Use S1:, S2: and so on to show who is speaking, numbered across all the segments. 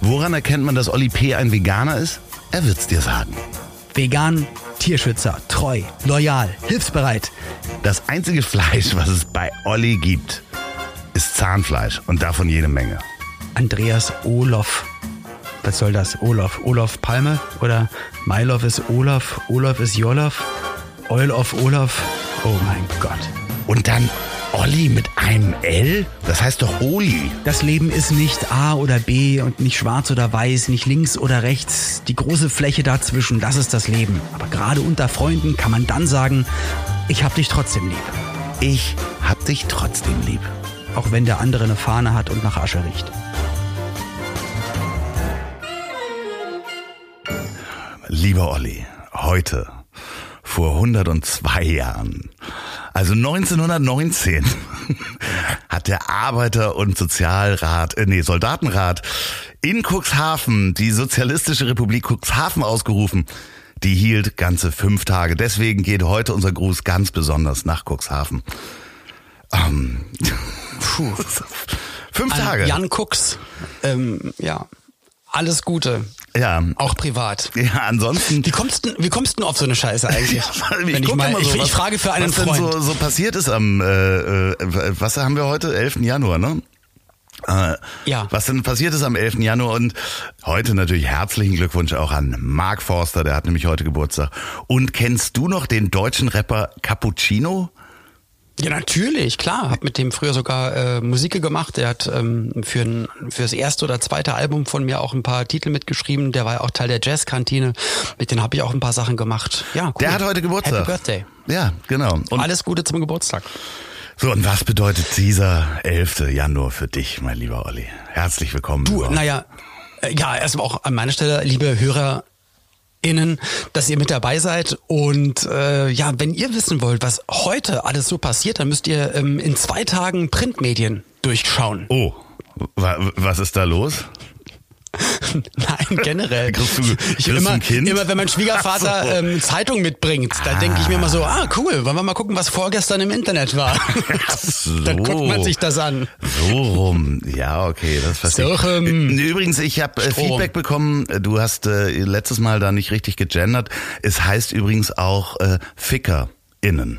S1: Woran erkennt man, dass Olli P. ein Veganer ist? Er wird's dir sagen.
S2: Vegan, Tierschützer, treu, loyal, hilfsbereit.
S1: Das einzige Fleisch, was es bei Olli gibt, ist Zahnfleisch und davon jede Menge.
S2: Andreas Olof. Was soll das? Olaf. Olaf Palme oder Mylov ist Olaf, Olaf ist Jolaf, Oil of Olaf. Oh mein Gott.
S1: Und dann Olli mit einem L? Das heißt doch Oli.
S2: Das Leben ist nicht A oder B und nicht schwarz oder weiß, nicht links oder rechts. Die große Fläche dazwischen, das ist das Leben. Aber gerade unter Freunden kann man dann sagen, ich hab dich trotzdem lieb.
S1: Ich hab dich trotzdem lieb.
S2: Auch wenn der andere eine Fahne hat und nach Asche riecht.
S1: Lieber Olli, heute, vor 102 Jahren, also 1919, hat der Arbeiter- und Sozialrat, äh, nee, Soldatenrat in Cuxhaven die Sozialistische Republik Cuxhaven ausgerufen. Die hielt ganze fünf Tage. Deswegen geht heute unser Gruß ganz besonders nach Cuxhaven. Ähm,
S2: Puh.
S1: fünf
S2: An
S1: Tage.
S2: Jan Cooks. Ähm, ja. Alles Gute.
S1: Ja.
S2: Auch privat.
S1: Ja, ansonsten.
S2: Wie kommst du, wie kommst du auf so eine Scheiße eigentlich?
S1: Ich,
S2: ich, mal,
S1: so,
S2: ich, ich
S1: was-
S2: frage für einen
S1: was denn
S2: Freund.
S1: so, so passiert ist am, äh, äh, was haben wir heute? 11. Januar, ne? Äh,
S2: Ja.
S1: Was denn passiert ist am 11. Januar und heute natürlich herzlichen Glückwunsch auch an Mark Forster, der hat nämlich heute Geburtstag. Und kennst du noch den deutschen Rapper Cappuccino?
S2: Ja, natürlich, klar. Hab mit dem früher sogar äh, Musik gemacht. Der hat ähm, für, ein, für das erste oder zweite Album von mir auch ein paar Titel mitgeschrieben. Der war ja auch Teil der Jazzkantine. Mit denen habe ich auch ein paar Sachen gemacht. Ja, cool.
S1: Der hat heute Geburtstag.
S2: Happy Birthday.
S1: Ja, genau. Und
S2: Alles Gute zum Geburtstag.
S1: so, und was bedeutet dieser 11. Januar für dich, mein lieber Olli? Herzlich willkommen.
S2: Du, naja, äh, ja, erstmal auch an meiner Stelle, liebe HörerInnen, dass ihr mit dabei seid. Und äh, ja, wenn ihr wissen wollt, was heute alles so passiert, dann müsst ihr ähm, in zwei Tagen Printmedien durchschauen.
S1: Oh, wa- was ist da los?
S2: Nein, generell.
S1: Kriegst du-
S2: ich
S1: kriegst
S2: immer,
S1: ein Kind?
S2: immer, wenn mein Schwiegervater
S1: so.
S2: ähm, Zeitung mitbringt, da denke ich mir immer so, ah cool, wollen wir mal gucken, was vorgestern im Internet war.
S1: so.
S2: Dann guckt man sich das an.
S1: So rum. Ja, okay, das verstehe
S2: So
S1: ich. Äh, Übrigens, ich habe äh. Feedback bekommen. Du hast äh, letztes Mal da nicht richtig gegendert. Es heißt übrigens auch äh, FickerInnen.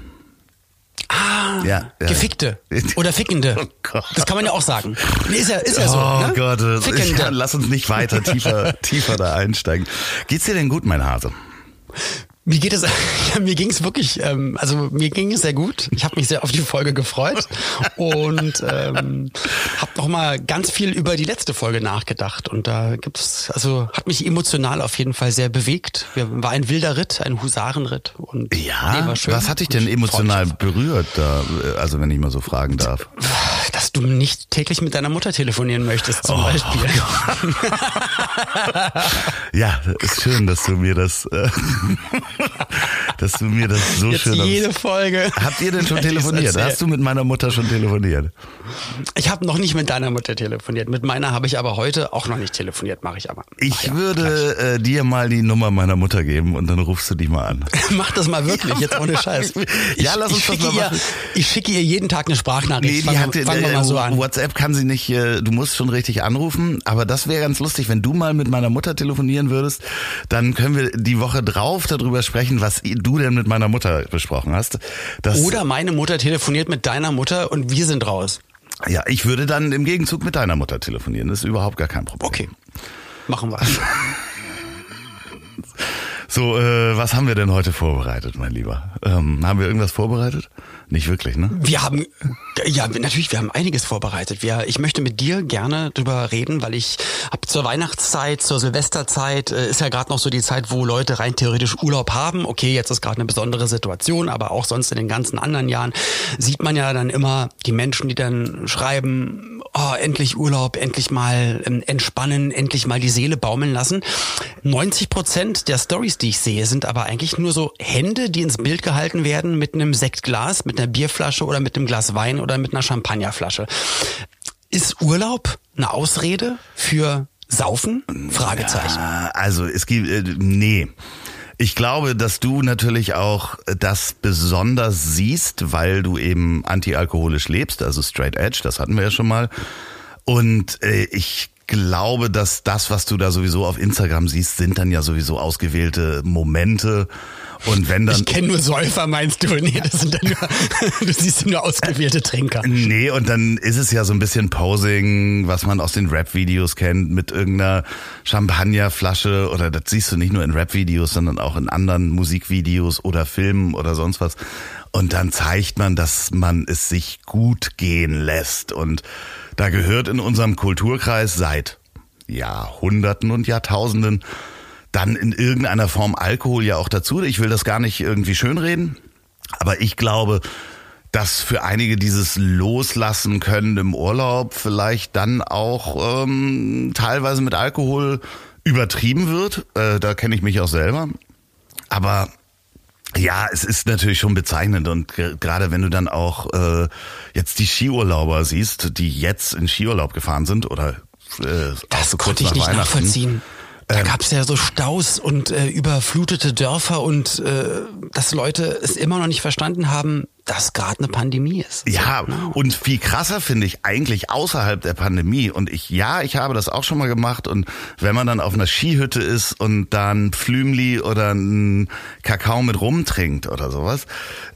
S2: Ah,
S1: Ja, ja.
S2: Gefickte oder Fickende.
S1: Oh Gott.
S2: das kann man ja auch sagen. Ist ja, ist ja so.
S1: oh
S2: ne?
S1: Gott, äh,
S2: Fickende.
S1: ja, lass uns nicht weiter tiefer, tiefer da einsteigen. Geht's dir denn gut, mein Hase?
S2: Mir geht es, ja, mir ging es wirklich, ähm, also mir ging es sehr gut. Ich habe mich sehr auf die Folge gefreut und ähm, habe noch mal ganz viel über die letzte Folge nachgedacht und da gibt's, also hat mich emotional auf jeden Fall sehr bewegt. Wir, war ein wilder Ritt, ein Husarenritt und
S1: Ja,
S2: nee, schön.
S1: was hat dich denn emotional berührt, da, äh, also wenn ich mal so fragen darf?
S2: Dass du nicht täglich mit deiner Mutter telefonieren möchtest zum
S1: Oh,
S2: Beispiel.
S1: Ja, ist schön, dass du mir das, äh, dass du mir das so
S2: Jetzt
S1: schön
S2: jede Folge.
S1: Habt ihr denn schon telefoniert? Hast du mit meiner Mutter schon telefoniert?
S2: Ich habe noch nicht mit deiner Mutter telefoniert. Mit meiner habe ich aber heute auch noch nicht telefoniert, mache ich aber.
S1: Ich
S2: ja,
S1: würde äh, dir mal die Nummer meiner Mutter geben und dann rufst du die mal an.
S2: Mach das mal wirklich, jetzt ohne Scheiß.
S1: Ja, lass uns
S2: ich
S1: das mal
S2: ihr. Ich schicke ihr jeden Tag eine Sprachnachricht.
S1: Nee, die
S2: fangen,
S1: hat
S2: fangen wir
S1: äh,
S2: mal so an.
S1: WhatsApp kann sie nicht, äh, du musst schon richtig anrufen, aber das wäre ganz lustig, wenn du mal mit meiner Mutter telefonieren würdest, dann können wir die Woche drauf darüber sprechen, was du denn mit meiner Mutter besprochen hast.
S2: Oder meine Mutter telefoniert mit deiner Mutter und wir sind raus.
S1: ja, ich würde dann im Gegenzug mit deiner Mutter telefonieren, das ist überhaupt gar kein Problem.
S2: Okay. Machen wir.
S1: So, äh, was haben wir denn heute vorbereitet, mein Lieber? Ähm, haben wir irgendwas vorbereitet? Nicht wirklich, ne?
S2: Wir haben, ja, natürlich, wir haben einiges vorbereitet. Wir, ich möchte mit dir gerne drüber reden, weil ich ab zur Weihnachtszeit, zur Silvesterzeit, äh, ist ja gerade noch so die Zeit, wo Leute rein theoretisch Urlaub haben. Okay, jetzt ist gerade eine besondere Situation, aber auch sonst in den ganzen anderen Jahren sieht man ja dann immer die Menschen, die dann schreiben, oh, endlich Urlaub, endlich mal ähm, entspannen, endlich mal die Seele baumeln lassen. 90 Prozent der Stories, die ich sehe, sind aber eigentlich nur so Hände, die ins Bild gehalten werden mit einem Sektglas, mit einer Bierflasche oder mit einem Glas Wein oder mit einer Champagnerflasche. Ist Urlaub eine Ausrede für Saufen? Fragezeichen.
S1: Ah, Also es gibt, äh, nee. Ich glaube, dass du natürlich auch das besonders siehst, weil du eben antialkoholisch lebst, also straight edge, das hatten wir ja schon mal. Und äh, ich glaube, dass das, was du da sowieso auf Instagram siehst, sind dann ja sowieso ausgewählte Momente. Und wenn dann.
S2: Ich kenne nur Säufer, meinst du? Nee, das sind dann nur, du siehst nur ausgewählte Trinker.
S1: Nee, und dann ist es ja so ein bisschen Posing, was man aus den Rap-Videos kennt, mit irgendeiner Champagnerflasche oder das siehst du nicht nur in Rap-Videos, sondern auch in anderen Musikvideos oder Filmen oder sonst was. Und dann zeigt man, dass man es sich gut gehen lässt. Und da gehört in unserem Kulturkreis seit Jahrhunderten und Jahrtausenden dann in irgendeiner Form Alkohol ja auch dazu. Ich will das gar nicht irgendwie schönreden, aber ich glaube, dass für einige dieses Loslassen können im Urlaub vielleicht dann auch ähm, teilweise mit Alkohol übertrieben wird. Äh, da kenne ich mich auch selber. Aber ja, es ist natürlich schon bezeichnend und gerade wenn du dann auch äh, jetzt die Skiurlauber siehst, die jetzt in Skiurlaub gefahren sind oder
S2: äh, das konnte ich nicht nachvollziehen. Da ähm, gab es ja so Staus und äh, überflutete Dörfer und äh, dass Leute es immer noch nicht verstanden haben, dass gerade eine Pandemie ist.
S1: Ja, genau. und viel krasser finde ich eigentlich außerhalb der Pandemie. Und ich, ja, ich habe das auch schon mal gemacht. Und wenn man dann auf einer Skihütte ist und dann Pflümli oder ein Kakao mit rum trinkt oder sowas,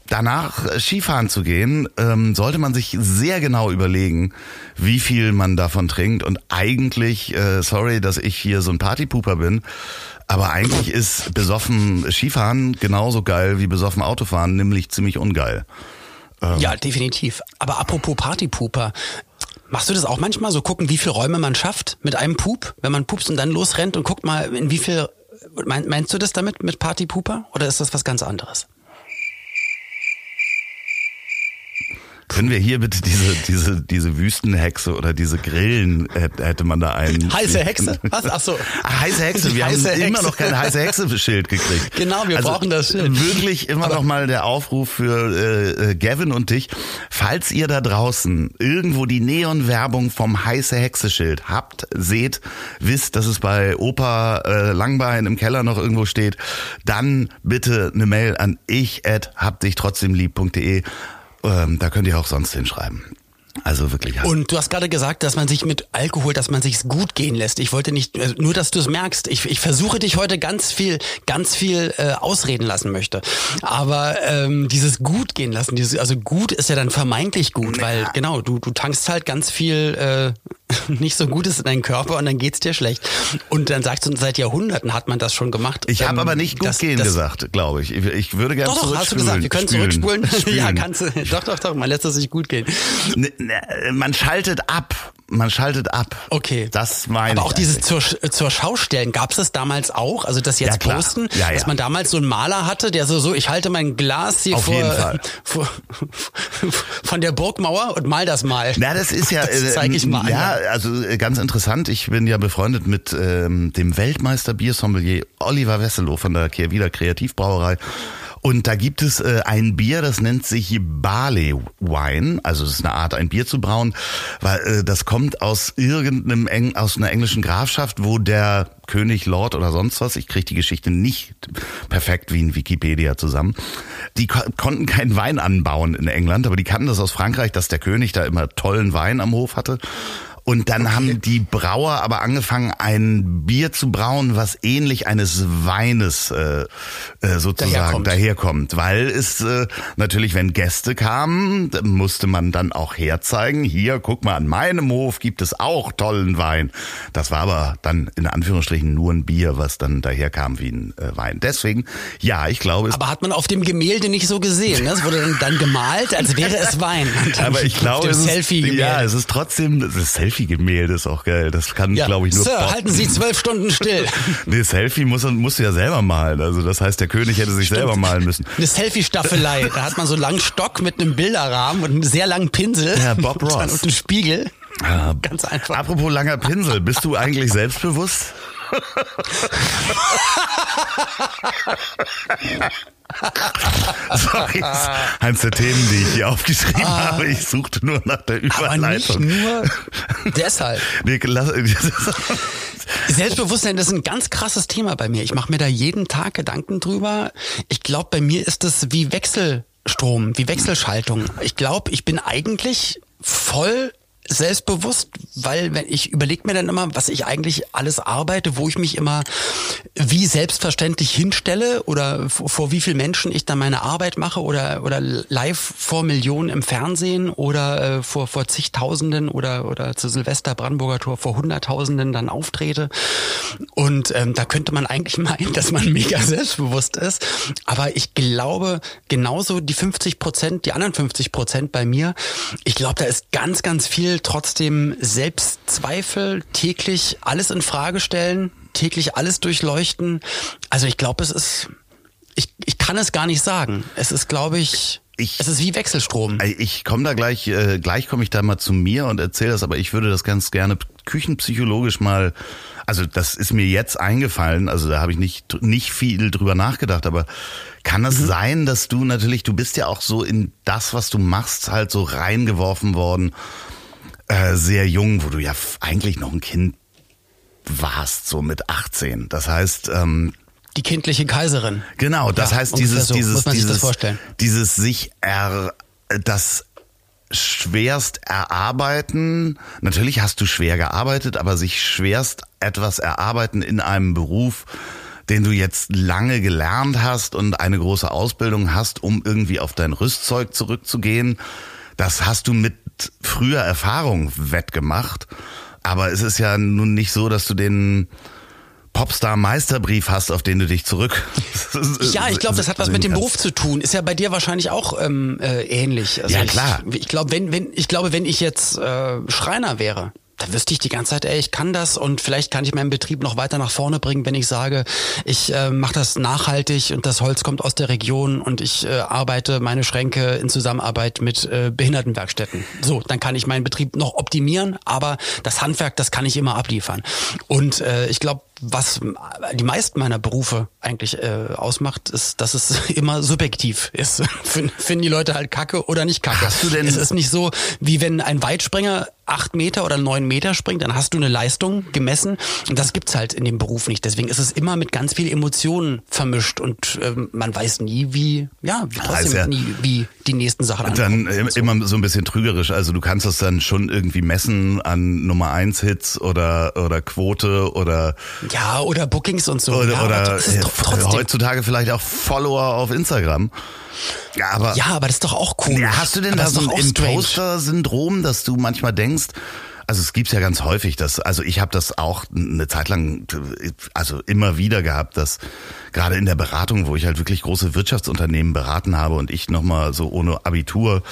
S1: danach äh, Skifahren zu gehen, ähm, sollte man sich sehr genau überlegen, wie viel man davon trinkt. Und eigentlich, äh, sorry, dass ich hier so ein Partypooper bin, aber eigentlich ist besoffen Skifahren genauso geil wie besoffen Autofahren, nämlich ziemlich ungeil.
S2: Ähm ja, definitiv. Aber apropos Partypooper, Machst du das auch manchmal so gucken, wie viele Räume man schafft mit einem Pup, wenn man pupst und dann losrennt und guckt mal, in wie viel meinst du das damit mit Partypooper oder ist das was ganz anderes?
S1: Können wir hier bitte diese, diese, diese Wüstenhexe oder diese Grillen, hätte man da einen.
S2: Heiße Hexe? Was? Ach so.
S1: Ah, heiße Hexe. Wir heiße haben Hexe. immer noch kein heiße Hexe-Schild gekriegt.
S2: Genau, wir also brauchen das Schild.
S1: Wirklich immer Aber noch mal der Aufruf für äh, äh, Gavin und dich. Falls ihr da draußen irgendwo die Neon-Werbung vom heiße Hexe-Schild habt, seht, wisst, dass es bei Opa äh, Langbein im Keller noch irgendwo steht, dann bitte eine Mail an ich at habdichtrotzdemlieb.de ähm, da könnt ihr auch sonst hinschreiben. Also wirklich.
S2: Und du hast gerade gesagt, dass man sich mit Alkohol, dass man sich's gut gehen lässt. Ich wollte nicht, äh, nur dass du es merkst. Ich, ich versuche dich heute ganz viel, ganz viel äh, ausreden lassen möchte. Aber ähm, dieses gut gehen lassen, dieses, also gut ist ja dann vermeintlich gut, ja. weil genau du du tankst halt ganz viel äh, nicht so gut ist in deinem Körper und dann geht's dir schlecht. Und dann sagst du, seit Jahrhunderten hat man das schon gemacht.
S1: Ich habe ähm, aber nicht gut das, gehen das, gesagt, glaube ich. ich. Ich würde gerne
S2: Doch, doch, hast du gesagt, wir können spülen, zurückspulen. Spülen. ja, kannst du. Doch, doch, doch, man lässt es sich gut gehen.
S1: Ne, ne, man schaltet ab man schaltet ab.
S2: Okay.
S1: Das meine
S2: Aber auch dieses zur, zur Schaustellen, gab es das damals auch? Also das jetzt ja, posten, ja, ja. dass man damals so einen Maler hatte, der so, so ich halte mein Glas hier
S1: Auf
S2: vor. Vor, von der Burgmauer und mal das mal.
S1: Na, das ist ja, das zeige ich mal. Ja, also äh, ganz interessant. Ich bin ja befreundet mit ähm, dem Weltmeister Biersommelier Oliver Wesselow von der Kehrwieder Kreativbrauerei. Und da gibt es äh, ein Bier, das nennt sich Barley Wine. Also es ist eine Art, ein Bier zu brauen, weil äh, das kommt aus irgendeinem Eng aus einer englischen Grafschaft, wo der König, Lord oder sonst was, ich kriege die Geschichte nicht perfekt wie in Wikipedia zusammen. Die ko konnten keinen Wein anbauen in England, aber die kannten das aus Frankreich, dass der König da immer tollen Wein am Hof hatte. Und dann okay. haben die Brauer aber angefangen, ein Bier zu brauen, was ähnlich eines Weines äh, äh, sozusagen daherkommt. daherkommt. Weil es äh, natürlich, wenn Gäste kamen, musste man dann auch herzeigen, hier, guck mal, an meinem Hof gibt es auch tollen Wein. Das war aber dann in Anführungsstrichen nur ein Bier, was dann daherkam wie ein äh, Wein. Deswegen, ja, ich glaube...
S2: Es aber hat man auf dem Gemälde nicht so gesehen. Ne? Es wurde dann, dann gemalt, als wäre es Wein.
S1: aber ich glaube, es ist, ja, es ist trotzdem... Das Selfie Selfie-Gemälde ist auch geil. Das kann, ja. glaube ich, nur.
S2: Sir, Bob. halten Sie zwölf Stunden still.
S1: nee, Selfie muss, musst du ja selber malen. Also das heißt, der König hätte sich Stimmt. selber malen müssen.
S2: Eine Selfie-Staffelei. Da hat man so einen langen Stock mit einem Bilderrahmen und einen sehr langen Pinsel.
S1: Ja, Bob Ross.
S2: Und, und einen Spiegel.
S1: Ja, Ganz einfach. Apropos langer Pinsel, bist du eigentlich selbstbewusst? Sorry, eins der Themen, die ich hier aufgeschrieben ah, habe. Ich suchte nur nach der Überleitung.
S2: Aber nicht nur deshalb. Nee, lass, Selbstbewusstsein, das ist ein ganz krasses Thema bei mir. Ich mache mir da jeden Tag Gedanken drüber. Ich glaube, bei mir ist das wie Wechselstrom, wie Wechselschaltung. Ich glaube, ich bin eigentlich voll selbstbewusst, weil wenn ich überlege mir dann immer, was ich eigentlich alles arbeite, wo ich mich immer wie selbstverständlich hinstelle oder vor wie vielen Menschen ich dann meine Arbeit mache oder oder live vor Millionen im Fernsehen oder äh, vor vor zigtausenden oder oder zu Silvester Brandenburger Tor vor hunderttausenden dann auftrete. Und ähm, da könnte man eigentlich meinen, dass man mega selbstbewusst ist, aber ich glaube genauso die 50 Prozent, die anderen 50 Prozent bei mir, ich glaube, da ist ganz ganz viel trotzdem Selbstzweifel, täglich alles in Frage stellen, täglich alles durchleuchten. Also ich glaube, es ist, ich, ich kann es gar nicht sagen. Es ist, glaube ich, ich, es ist wie Wechselstrom.
S1: Ich komme da gleich, äh, gleich komme ich da mal zu mir und erzähle das, aber ich würde das ganz gerne küchenpsychologisch mal, also das ist mir jetzt eingefallen, also da habe ich nicht, nicht viel drüber nachgedacht, aber kann es mhm. sein, dass du natürlich, du bist ja auch so in das, was du machst, halt so reingeworfen worden äh, sehr jung, wo du ja eigentlich noch ein Kind warst, so mit 18. Das heißt, ähm,
S2: die kindliche Kaiserin.
S1: Genau, das ja, heißt dieses so. dieses dieses dieses sich er das schwerst erarbeiten. Natürlich hast du schwer gearbeitet, aber sich schwerst etwas erarbeiten in einem Beruf, den du jetzt lange gelernt hast und eine große Ausbildung hast, um irgendwie auf dein Rüstzeug zurückzugehen. Das hast du mit früher Erfahrung wettgemacht. Aber es ist ja nun nicht so, dass du den Popstar-Meisterbrief hast, auf den du dich zurück.
S2: ja, ich glaube, das hat was mit dem Beruf zu tun. Ist ja bei dir wahrscheinlich auch ähm, äh, ähnlich.
S1: Also ja, klar.
S2: Ich, ich glaube, wenn, wenn, ich glaube, wenn ich jetzt äh, Schreiner wäre, da wüsste ich die ganze Zeit, ey, ich kann das und vielleicht kann ich meinen Betrieb noch weiter nach vorne bringen, wenn ich sage, ich äh, mache das nachhaltig und das Holz kommt aus der Region und ich äh, arbeite meine Schränke in Zusammenarbeit mit äh, Behindertenwerkstätten. So, dann kann ich meinen Betrieb noch optimieren, aber das Handwerk, das kann ich immer abliefern. Und äh, ich glaube, was die meisten meiner Berufe eigentlich äh, ausmacht, ist, dass es immer subjektiv ist. Finden die Leute halt Kacke oder nicht Kacke.
S1: Hast du denn
S2: es ist nicht so, wie wenn ein Weitspringer acht Meter oder neun Meter springt, dann hast du eine Leistung gemessen und das gibt's halt in dem Beruf nicht. Deswegen ist es immer mit ganz viel Emotionen vermischt und ähm, man weiß nie, wie ja, trotzdem ja, nie, wie die nächsten Sachen.
S1: Dann so. immer so ein bisschen trügerisch. Also du kannst das dann schon irgendwie messen an Nummer eins Hits oder oder Quote oder
S2: ja, oder Bookings und so.
S1: Oder,
S2: ja,
S1: oder heutzutage vielleicht auch Follower auf Instagram.
S2: Ja, aber, ja, aber das ist doch auch cool. Ja,
S1: hast du denn aber da so ein Imposter-Syndrom, dass du manchmal denkst, also es gibt's ja ganz häufig, dass also ich habe das auch eine Zeit lang also immer wieder gehabt, dass gerade in der Beratung, wo ich halt wirklich große Wirtschaftsunternehmen beraten habe und ich nochmal so ohne Abitur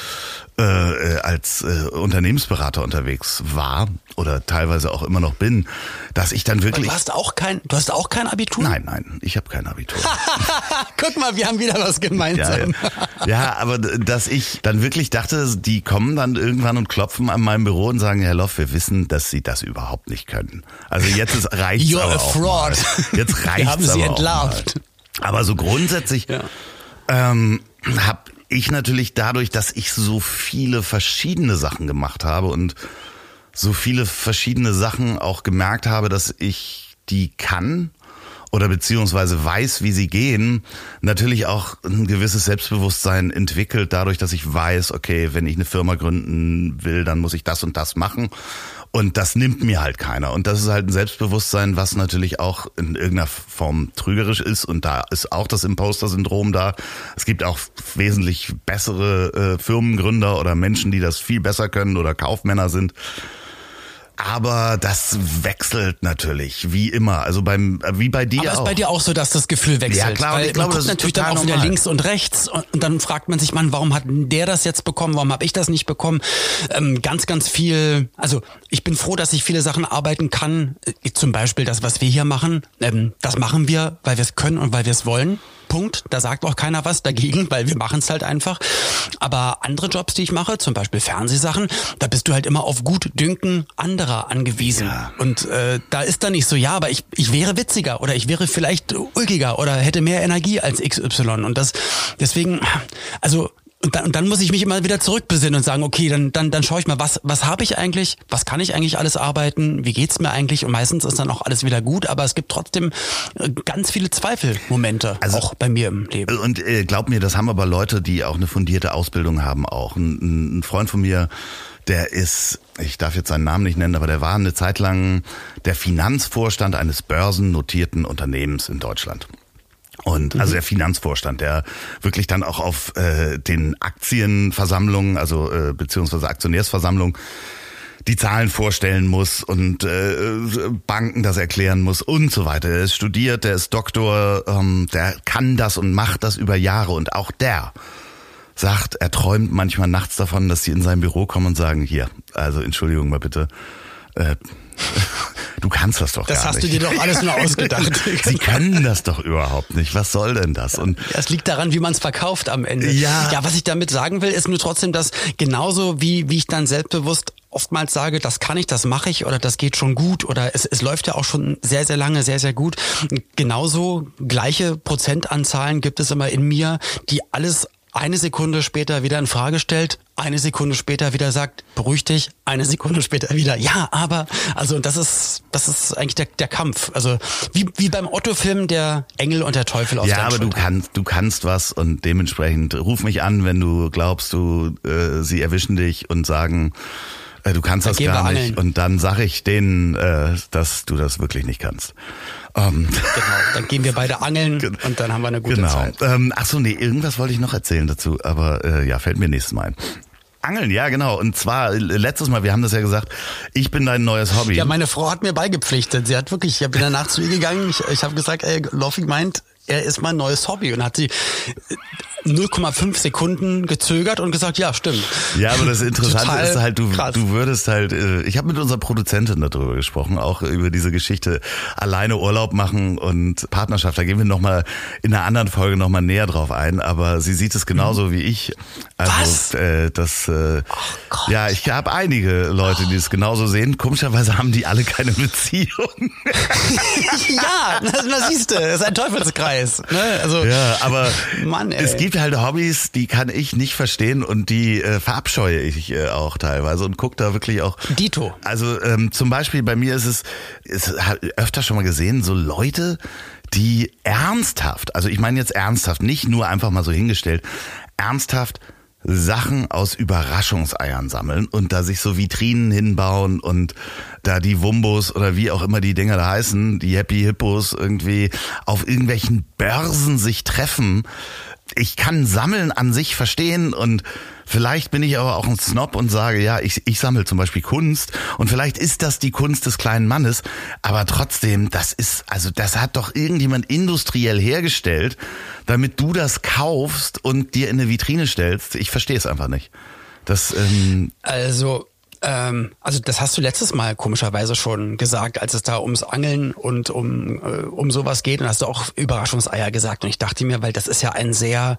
S1: äh, äh, als äh, Unternehmensberater unterwegs war oder teilweise auch immer noch bin, dass ich dann wirklich.
S2: du hast auch kein, du hast auch kein Abitur?
S1: Nein, nein, ich habe kein Abitur.
S2: Guck mal, wir haben wieder was gemeinsam.
S1: Ja, ja. ja, aber dass ich dann wirklich dachte, die kommen dann irgendwann und klopfen an meinem Büro und sagen, Herr Loff, wir wissen, dass Sie das überhaupt nicht können. Also jetzt ist reicht's You're aber a fraud. Mal. Jetzt reicht's wir haben Sie entlarvt. Aber so grundsätzlich ja. ähm, habe ich natürlich dadurch, dass ich so viele verschiedene Sachen gemacht habe und so viele verschiedene Sachen auch gemerkt habe, dass ich die kann oder beziehungsweise weiß, wie sie gehen, natürlich auch ein gewisses Selbstbewusstsein entwickelt, dadurch, dass ich weiß, okay, wenn ich eine Firma gründen will, dann muss ich das und das machen. Und das nimmt mir halt keiner. Und das ist halt ein Selbstbewusstsein, was natürlich auch in irgendeiner Form trügerisch ist. Und da ist auch das Imposter-Syndrom da. Es gibt auch wesentlich bessere äh, Firmengründer oder Menschen, die das viel besser können oder Kaufmänner sind. Aber das wechselt natürlich, wie immer. Also beim, wie bei dir
S2: Aber
S1: auch.
S2: ist bei dir auch so, dass das Gefühl wechselt?
S1: Ja, klar.
S2: Weil
S1: ich glaube,
S2: man guckt natürlich dann auch normal. wieder links und rechts und, und, dann fragt man sich, Mann, warum hat der das jetzt bekommen? Warum habe ich das nicht bekommen? Ähm, ganz, ganz viel. Also ich bin froh, dass ich viele Sachen arbeiten kann. Äh, zum Beispiel das, was wir hier machen. Ähm, das machen wir, weil wir es können und weil wir es wollen. Punkt. Da sagt auch keiner was dagegen, weil wir machen es halt einfach. Aber andere Jobs, die ich mache, zum Beispiel Fernsehsachen, da bist du halt immer auf gut Dünken anderer angewiesen. Ja. Und äh, da ist dann nicht so, ja, aber ich, ich wäre witziger oder ich wäre vielleicht ulkiger oder hätte mehr Energie als XY. Und das deswegen, also und dann, und dann muss ich mich immer wieder zurückbesinnen und sagen, okay, dann, dann, dann schaue ich mal, was, was habe ich eigentlich, was kann ich eigentlich alles arbeiten, wie geht's mir eigentlich? Und meistens ist dann auch alles wieder gut, aber es gibt trotzdem äh, ganz viele Zweifelmomente, also, auch bei mir im Leben.
S1: Und äh, glaub mir, das haben aber Leute, die auch eine fundierte Ausbildung haben, auch. Ein, ein Freund von mir, der ist, ich darf jetzt seinen Namen nicht nennen, aber der war eine Zeit lang der Finanzvorstand eines börsennotierten Unternehmens in Deutschland. Und also der Finanzvorstand, der wirklich dann auch auf äh, den Aktienversammlungen, also äh, beziehungsweise Aktionärsversammlungen die Zahlen vorstellen muss und äh, Banken das erklären muss und so weiter. Er ist studiert, der ist Doktor, ähm, der kann das und macht das über Jahre und auch der sagt, er träumt manchmal nachts davon, dass sie in sein Büro kommen und sagen, hier, also Entschuldigung mal bitte, äh, du kannst das doch
S2: das
S1: gar nicht.
S2: Das hast du dir doch alles nur ausgedacht.
S1: Sie können das doch überhaupt nicht. Was soll denn das? Und
S2: es liegt daran, wie man es verkauft am Ende.
S1: Ja.
S2: ja, was ich damit sagen will, ist nur trotzdem, dass genauso wie, wie ich dann selbstbewusst oftmals sage, das kann ich, das mache ich oder das geht schon gut oder es, es läuft ja auch schon sehr, sehr lange, sehr, sehr gut. Genauso gleiche Prozentanzahlen gibt es immer in mir, die alles eine Sekunde später wieder in Frage stellt, eine Sekunde später wieder sagt, beruhig dich, eine Sekunde später wieder, ja, aber, also das ist, das ist eigentlich der, der Kampf. Also wie, wie beim Otto-Film der Engel und der Teufel auf
S1: Ja, aber du kannst, du kannst was und dementsprechend ruf mich an, wenn du glaubst, du äh, sie erwischen dich und sagen, du kannst das gar nicht.
S2: angeln.
S1: Und dann sage ich denen, äh, dass du das wirklich nicht kannst. Ähm,
S2: Genau, dann gehen wir beide angeln und dann haben wir eine gute
S1: genau.
S2: Zeit.
S1: Ähm, ach so, nee, irgendwas wollte ich noch erzählen dazu, aber äh, ja, fällt mir nächstes Mal ein. Angeln, ja, genau. Und zwar äh, letztes Mal, wir haben das ja gesagt, ich bin dein neues Hobby.
S2: Ja, meine Frau hat mir beigepflichtet. Sie hat wirklich, ich bin danach zu ihr gegangen. Ich, ich habe gesagt, ey, Loffi meint, er ist mein neues Hobby und hat sie 0,5 Sekunden gezögert und gesagt, ja, stimmt.
S1: Ja, aber das Interessante ist halt, du,
S2: krass.
S1: du würdest halt, äh, ich habe mit unserer Produzentin darüber gesprochen, auch über diese Geschichte alleine Urlaub machen und Partnerschaft. Da gehen wir nochmal in einer anderen Folge nochmal näher drauf ein, aber sie sieht es genauso wie ich. Also
S2: Was?
S1: Äh, das, äh,
S2: Gott.
S1: ja, ich habe einige Leute, die es genauso sehen. Komischerweise haben die alle keine Beziehung.
S2: ja, na, na siehst du, ist ein Teufelskreis. Ne? Also,
S1: Ja, aber
S2: Mann, ey.
S1: es gibt halt Hobbys, die kann ich nicht verstehen und die äh, verabscheue ich äh, auch teilweise und guck da wirklich auch.
S2: Dito.
S1: Also ähm, zum Beispiel bei mir ist es, es hat öfter schon mal gesehen, so Leute, die ernsthaft, also ich meine jetzt ernsthaft, nicht nur einfach mal so hingestellt, ernsthaft Sachen aus Überraschungseiern sammeln und da sich so Vitrinen hinbauen und da die Wumbos oder wie auch immer die Dinger da heißen, die Happy Hippos irgendwie auf irgendwelchen Börsen sich treffen. Ich kann Sammeln an sich verstehen und vielleicht bin ich aber auch ein Snob und sage, ja, ich, ich sammle zum Beispiel Kunst und vielleicht ist das die Kunst des kleinen Mannes, aber trotzdem, das ist, also das hat doch irgendjemand industriell hergestellt, damit du das kaufst und dir in eine Vitrine stellst. Ich verstehe es einfach nicht. Das, ähm,
S2: Also, ähm, also das hast du letztes Mal komischerweise schon gesagt, als es da ums Angeln und um, äh, um sowas geht. Und hast du auch Überraschungseier gesagt. Und ich dachte mir, weil das ist ja ein sehr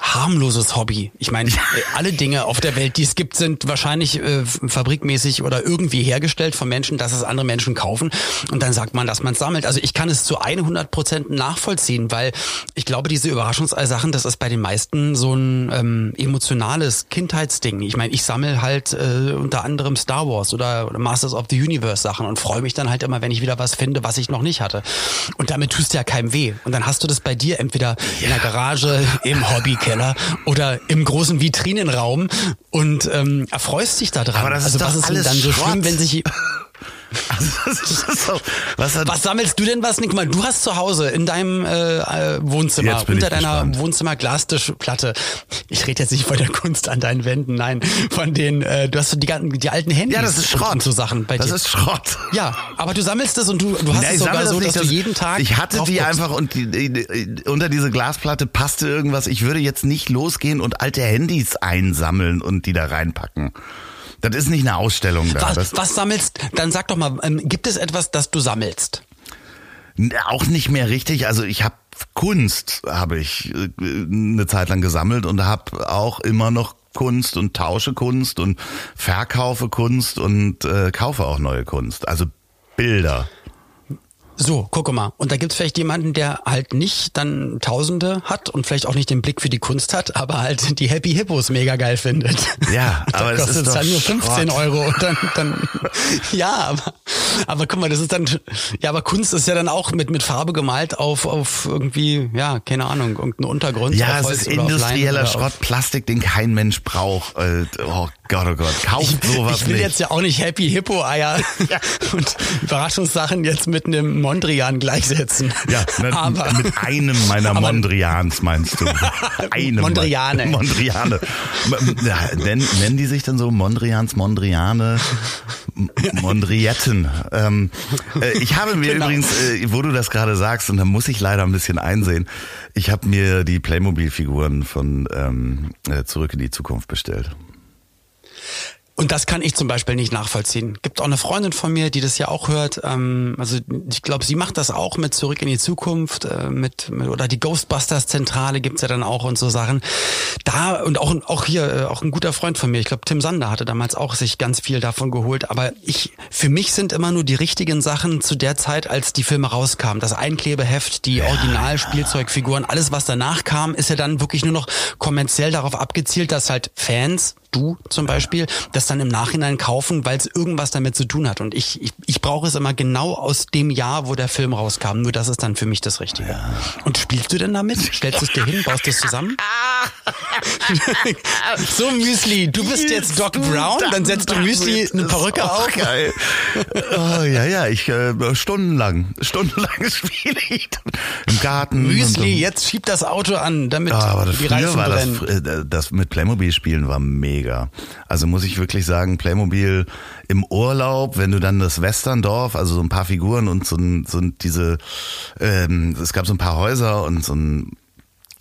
S2: harmloses Hobby. Ich meine, alle Dinge auf der Welt, die es gibt, sind wahrscheinlich äh, fabrikmäßig oder irgendwie hergestellt von Menschen, dass es andere Menschen kaufen. Und dann sagt man, dass man es sammelt. Also ich kann es zu 100 Prozent nachvollziehen, weil ich glaube, diese Überraschungsei-Sachen, das ist bei den meisten so ein ähm, emotionales Kindheitsding. Ich meine, ich sammle halt äh, unter anderem Star Wars oder, oder Masters of the Universe Sachen und freue mich dann halt immer, wenn ich wieder was finde, was ich noch nicht hatte. Und damit tust du ja keinem weh. Und dann hast du das bei dir entweder in der Garage, im Hobbykeller oder im großen Vitrinenraum und ähm, erfreust dich da dran.
S1: Aber das ist
S2: also was ist denn
S1: alles
S2: dann so
S1: Schrott.
S2: schlimm, wenn sich
S1: also das was
S2: was sammelst du denn was, Nick? Mal, du hast zu Hause in deinem äh, äh, Wohnzimmer unter deiner. Wohnzimmer-Glastischplatte. Ich rede jetzt nicht von der Kunst an deinen Wänden, nein, von den. Äh, du hast so die, ganzen- die alten Handys
S1: ja, das ist
S2: und,
S1: Schrott.
S2: und so Sachen bei
S1: das
S2: dir.
S1: ist Schrott.
S2: ja, aber du sammelst es und du, du hast
S1: Ja,
S2: es sogar
S1: sammle
S2: so,
S1: das
S2: dass
S1: nicht,
S2: du jeden Tag.
S1: Ich hatte die einfach und die, die, unter diese Glasplatte passte irgendwas. Ich würde jetzt nicht losgehen und alte Handys einsammeln und die da reinpacken. Das ist nicht eine Ausstellung da.
S2: Was, was sammelst? Dann sag doch mal, ähm, gibt es etwas, das du sammelst?
S1: auch nicht mehr richtig. Also ich habe Kunst, habe ich äh, eine Zeit lang gesammelt und habe auch immer noch Kunst und tausche Kunst und verkaufe Kunst und äh, kaufe auch neue Kunst. Also Bilder.
S2: So, gucke mal. Und da gibt's vielleicht jemanden, der halt nicht dann Tausende hat und vielleicht auch nicht den Blick für die Kunst hat, aber halt die Happy Hippos mega geil findet.
S1: Ja, aber es
S2: kostet dann nur 15
S1: Schrott.
S2: Euro. Und dann, dann, ja, aber, aber guck mal, das ist dann, ja, aber Kunst ist ja dann auch mit, mit Farbe gemalt auf, auf irgendwie, ja, keine Ahnung, irgendeinen Untergrund.
S1: Ja, es ist industrieller Schrott, Plastik, den kein Mensch braucht. Äh, Oh Gott, oh Gott, kauft sowas
S2: Ich will
S1: nicht.
S2: jetzt ja auch nicht Happy Hippo Eier und Überraschungssachen jetzt mit einem Mondrian gleichsetzen.
S1: Ja, ne,
S2: aber
S1: mit einem meiner
S2: Aber-
S1: Mondrians meinst du? Einem
S2: Mondriane.
S1: Mondriane. Ja, nennen, nennen die sich dann so Mondrians, Mondriane, Mondrietten? Ähm, äh, ich habe mir
S2: Genau.
S1: übrigens, äh, wo du das gerade sagst, und da muss ich leider ein bisschen einsehen, ich habe mir die Playmobil-Figuren von ähm, äh, Zurück in die Zukunft bestellt.
S2: Und das kann ich zum Beispiel nicht nachvollziehen. Gibt auch eine Freundin von mir, die das ja auch hört. Ähm, also ich glaube, sie macht das auch mit Zurück in die Zukunft, äh, mit, mit oder die Ghostbusters-Zentrale gibt's ja dann auch und so Sachen. Da und auch auch hier äh, auch ein guter Freund von mir. Ich glaube, Tim Sander hatte damals auch sich ganz viel davon geholt. Aber ich für mich sind immer nur die richtigen Sachen zu der Zeit, als die Filme rauskamen. Das Einklebeheft, die Original-Spielzeugfiguren, alles was danach kam, ist ja dann wirklich nur noch kommerziell darauf abgezielt, dass halt Fans du zum Beispiel, das dann im Nachhinein kaufen, weil es irgendwas damit zu tun hat. Und ich, ich, ich brauche es immer genau aus dem Jahr, wo der Film rauskam. Nur das ist dann für mich das Richtige. Und spielst du denn damit? Stellst du es dir hin? Baust du es zusammen? so Müsli, du bist jetzt Doc Brown, dann setzt du Müsli eine Perücke
S1: Das
S2: auf.
S1: Geil. Oh, ja, ja, ich äh, stundenlang, stundenlang spiele ich im Garten. und.
S2: Müsli, jetzt schieb das Auto an, damit
S1: Ja, aber das,
S2: die Reifen
S1: war das,
S2: brennen.
S1: äh, das mit Playmobil spielen war mega. Also muss ich wirklich sagen, Playmobil im Urlaub, wenn du dann das Westerndorf, also so ein paar Figuren und so, ein, so ein, diese, ähm, es gab so ein paar Häuser und so ein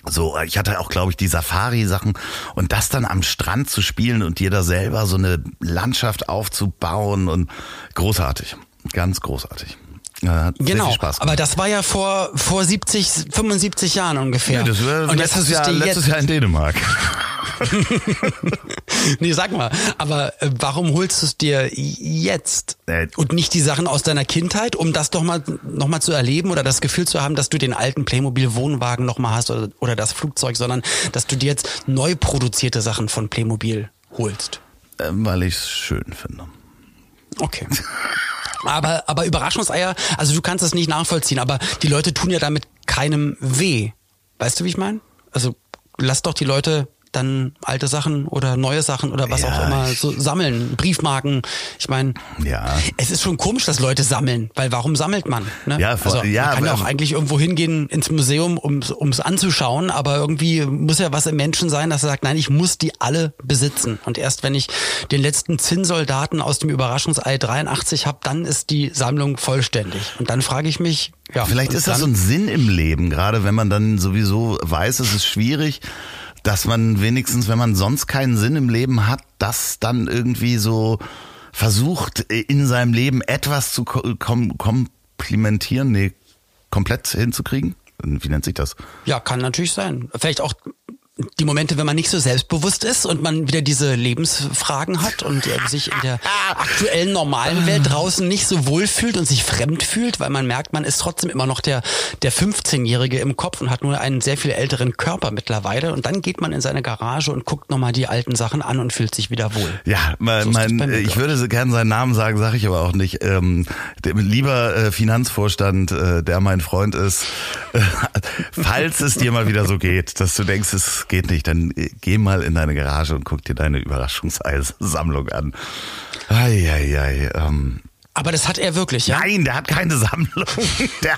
S1: so, ich hatte auch, glaube ich, die Safari-Sachen und das dann am Strand zu spielen und dir da selber so eine Landschaft aufzubauen und großartig, ganz großartig. Äh, Hat sehr
S2: Genau,
S1: viel Spaß
S2: aber das war ja vor vor 70, 75 Jahren ungefähr.
S1: Ja, das war
S2: Und jetzt
S1: letztes, Jahr, letztes Jahr in Dänemark.
S2: Nee, sag mal, aber äh, warum holst du es dir jetzt
S1: Äh,
S2: und nicht die Sachen aus deiner Kindheit, um das doch mal noch mal zu erleben oder das Gefühl zu haben, dass du den alten Playmobil Wohnwagen noch mal hast oder, oder das Flugzeug, sondern dass du dir jetzt neu produzierte Sachen von Playmobil holst.
S1: Äh, weil ich es schön finde.
S2: Okay. Aber, aber Überraschungseier, also du kannst das nicht nachvollziehen, aber die Leute tun ja damit keinem weh. Weißt du, wie ich meine? Also lass doch die Leute dann alte Sachen oder neue Sachen oder was
S1: Ja,
S2: auch immer so sammeln, Briefmarken. Ich meine,
S1: Ja.
S2: es ist schon komisch, dass Leute sammeln, weil warum sammelt man? Ne?
S1: Ja, vor-
S2: also,
S1: ja,
S2: man kann ja auch eigentlich irgendwo hingehen ins Museum, um es anzuschauen, aber irgendwie muss ja was im Menschen sein, dass er sagt, nein, ich muss die alle besitzen. Und erst wenn ich den letzten Zinnsoldaten aus dem Überraschungsei 83 habe, dann ist die Sammlung vollständig. Und dann frage ich mich, ja,
S1: Vielleicht ist das so ein Sinn im Leben, gerade wenn man dann sowieso weiß, es ist schwierig, dass man wenigstens, wenn man sonst keinen Sinn im Leben hat, das dann irgendwie so versucht, in seinem Leben etwas zu ko- kom komplimentieren, nee, komplett hinzukriegen. Wie nennt sich das?
S2: Ja, kann natürlich sein. Vielleicht auch die Momente, wenn man nicht so selbstbewusst ist und man wieder diese Lebensfragen hat und äh, sich in der aktuellen normalen Welt draußen nicht so wohl fühlt und sich fremd fühlt, weil man merkt, man ist trotzdem immer noch der, der 15-Jährige im Kopf und hat nur einen sehr viel älteren Körper mittlerweile. Und dann geht man in seine Garage und guckt nochmal die alten Sachen an und fühlt sich wieder wohl.
S1: Ja, mein,
S2: So
S1: mein, ich würde so gern seinen Namen sagen, sage ich aber auch nicht. Ähm, der, lieber äh, Finanzvorstand, äh, der mein Freund ist, falls es dir mal wieder so geht, dass du denkst, es geht nicht, dann äh, geh mal in deine Garage und guck dir deine Überraschungseisammlung an. Eieiei, ähm,
S2: Aber das hat er wirklich, ja?
S1: Nein, der hat keine Sammlung. Der,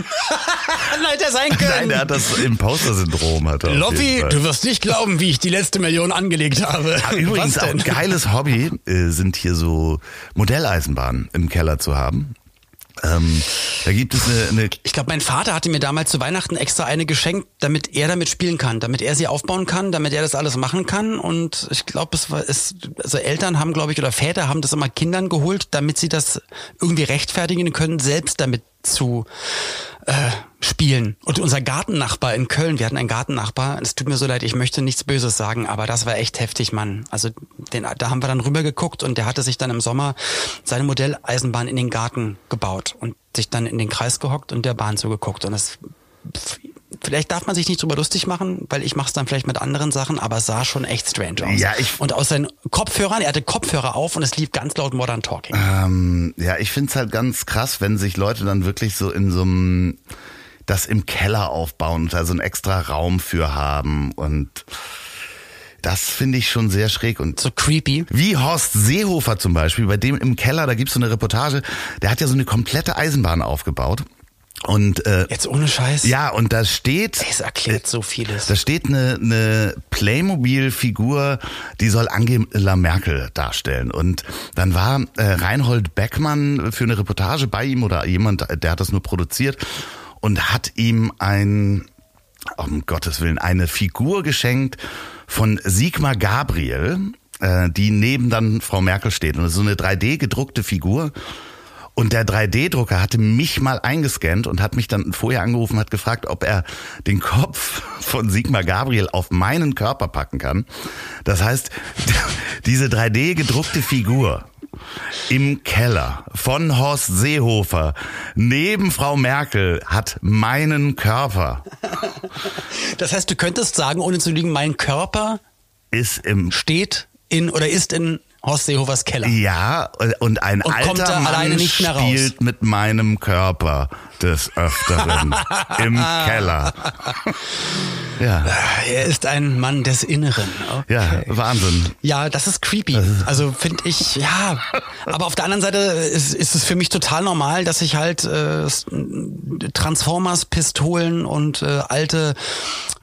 S2: Nein, der sein können.
S1: nein, der hat das Imposter-Syndrom. Hat er
S2: Loffi,
S1: Fall.
S2: du wirst nicht glauben, wie ich die letzte Million angelegt habe.
S1: Ah, Übrigens auch ein geiles Hobby äh, sind hier so Modelleisenbahnen im Keller zu haben. Ähm, da gibt es eine, eine
S2: Ich glaube, mein Vater hatte mir damals zu Weihnachten extra eine geschenkt, damit er damit spielen kann, damit er sie aufbauen kann, damit er das alles machen kann. Und ich glaube, es war es, also Eltern haben, glaube ich, oder Väter haben das immer Kindern geholt, damit sie das irgendwie rechtfertigen können, selbst damit zu äh, spielen. Und unser Gartennachbar in Köln, wir hatten einen Gartennachbar, es tut mir so leid, ich möchte nichts Böses sagen, aber das war echt heftig, Mann. Also den, da haben wir dann rüber geguckt und der hatte sich dann im Sommer seine Modelleisenbahn in den Garten gebaut und sich dann in den Kreis gehockt und der Bahn zugeguckt. Und das vielleicht darf man sich nicht drüber lustig machen, weil ich mache es dann vielleicht mit anderen Sachen, aber es sah schon echt strange aus.
S1: Ja, ich-
S2: und aus seinen Kopfhörern, er hatte Kopfhörer auf und es lief ganz laut Modern Talking.
S1: Ähm, ja, ich find's halt ganz krass, wenn sich Leute dann wirklich so in so einem das im Keller aufbauen und da so einen extra Raum für haben und das finde ich schon sehr schräg und
S2: So creepy.
S1: wie Horst Seehofer zum Beispiel, bei dem im Keller, da gibt's so eine Reportage, der hat ja so eine komplette Eisenbahn aufgebaut. Und äh,
S2: Jetzt ohne Scheiß.
S1: ja, und da steht,
S2: Es erklärt so vieles.
S1: da steht eine, eine Playmobil-Figur, die soll Angela Merkel darstellen. Und dann war äh, Reinhold Beckmann für eine Reportage bei ihm oder jemand, der hat das nur produziert und hat ihm ein, um Gottes Willen, eine Figur geschenkt von Sigmar Gabriel, äh, die neben dann Frau Merkel steht. Und das ist so eine 3D gedruckte Figur. Und der 3D-Drucker hatte mich mal eingescannt und hat mich dann vorher angerufen, hat gefragt, ob er den Kopf von Sigmar Gabriel auf meinen Körper packen kann. Das heißt, diese 3D-gedruckte Figur im Keller von Horst Seehofer neben Frau Merkel hat meinen Körper.
S2: Das heißt, du könntest sagen, ohne zu lügen, mein Körper
S1: Ist im
S2: steht in oder ist in Horst Seehofers Keller.
S1: Ja, und ein
S2: Und kommt
S1: alter
S2: da
S1: Mann
S2: alleine nicht mehr raus.
S1: spielt mit meinem Körper des Öfteren im Keller. Ja,
S2: Er ist ein Mann des Inneren. Okay.
S1: ja, Wahnsinn.
S2: Ja, das ist creepy. Also finde ich, ja. Aber auf der anderen Seite ist, ist es für mich total normal, dass ich halt äh, Transformers, Pistolen und äh, alte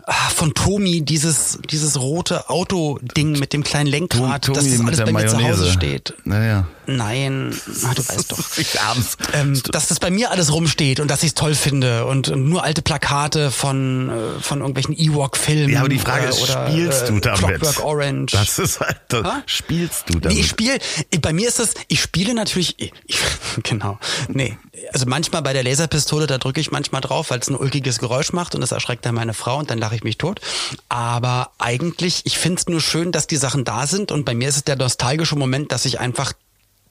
S2: ah, von Tomi dieses dieses rote Auto-Ding mit dem kleinen Lenkrad, dass das alles bei mir zu Hause steht.
S1: Naja.
S2: Nein, ah, du weißt doch.
S1: Ich abends.
S2: Ähm, dass das bei mir alles rumsteht und dass ich es toll finde und, und nur alte Plakate von, äh, von irgendwelchen Ewok-Filmen.
S1: Ja, aber die Frage
S2: äh,
S1: ist,
S2: oder,
S1: spielst du
S2: äh,
S1: damit?
S2: Clockwork Orange.
S1: Das ist halt, das,
S2: Ha?
S1: spielst du
S2: Nee,
S1: damit?
S2: ich spiele, bei mir ist das, ich spiele natürlich, ich, ich, genau, nee, also manchmal bei der Laserpistole, da drücke ich manchmal drauf, weil es ein ulkiges Geräusch macht und das erschreckt dann meine Frau und dann lache ich mich tot. Aber eigentlich, ich finde es nur schön, dass die Sachen da sind und bei mir ist es der nostalgische Moment, dass ich einfach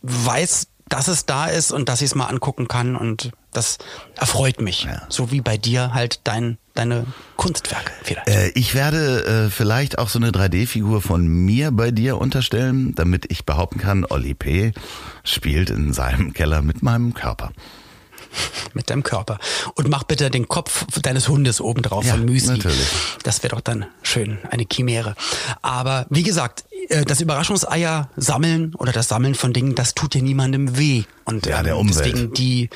S2: weiß, dass es da ist und dass ich es mal angucken kann und das erfreut mich.
S1: Ja.
S2: So wie bei dir halt dein, deine Kunstwerke vielleicht.
S1: Äh, ich werde äh, vielleicht auch so eine 3D-Figur von mir bei dir unterstellen, damit ich behaupten kann, Olli P. spielt in seinem Keller mit meinem Körper.
S2: Mit deinem Körper. Und mach bitte den Kopf deines Hundes oben drauf
S1: Ja,
S2: von Müsli.
S1: natürlich.
S2: Das wäre doch dann schön, eine Chimäre. Aber wie gesagt, äh, das Überraschungseier sammeln oder das Sammeln von Dingen, das tut ja niemandem weh. Und
S1: Ja, der
S2: ähm,
S1: Umwelt.
S2: deswegen die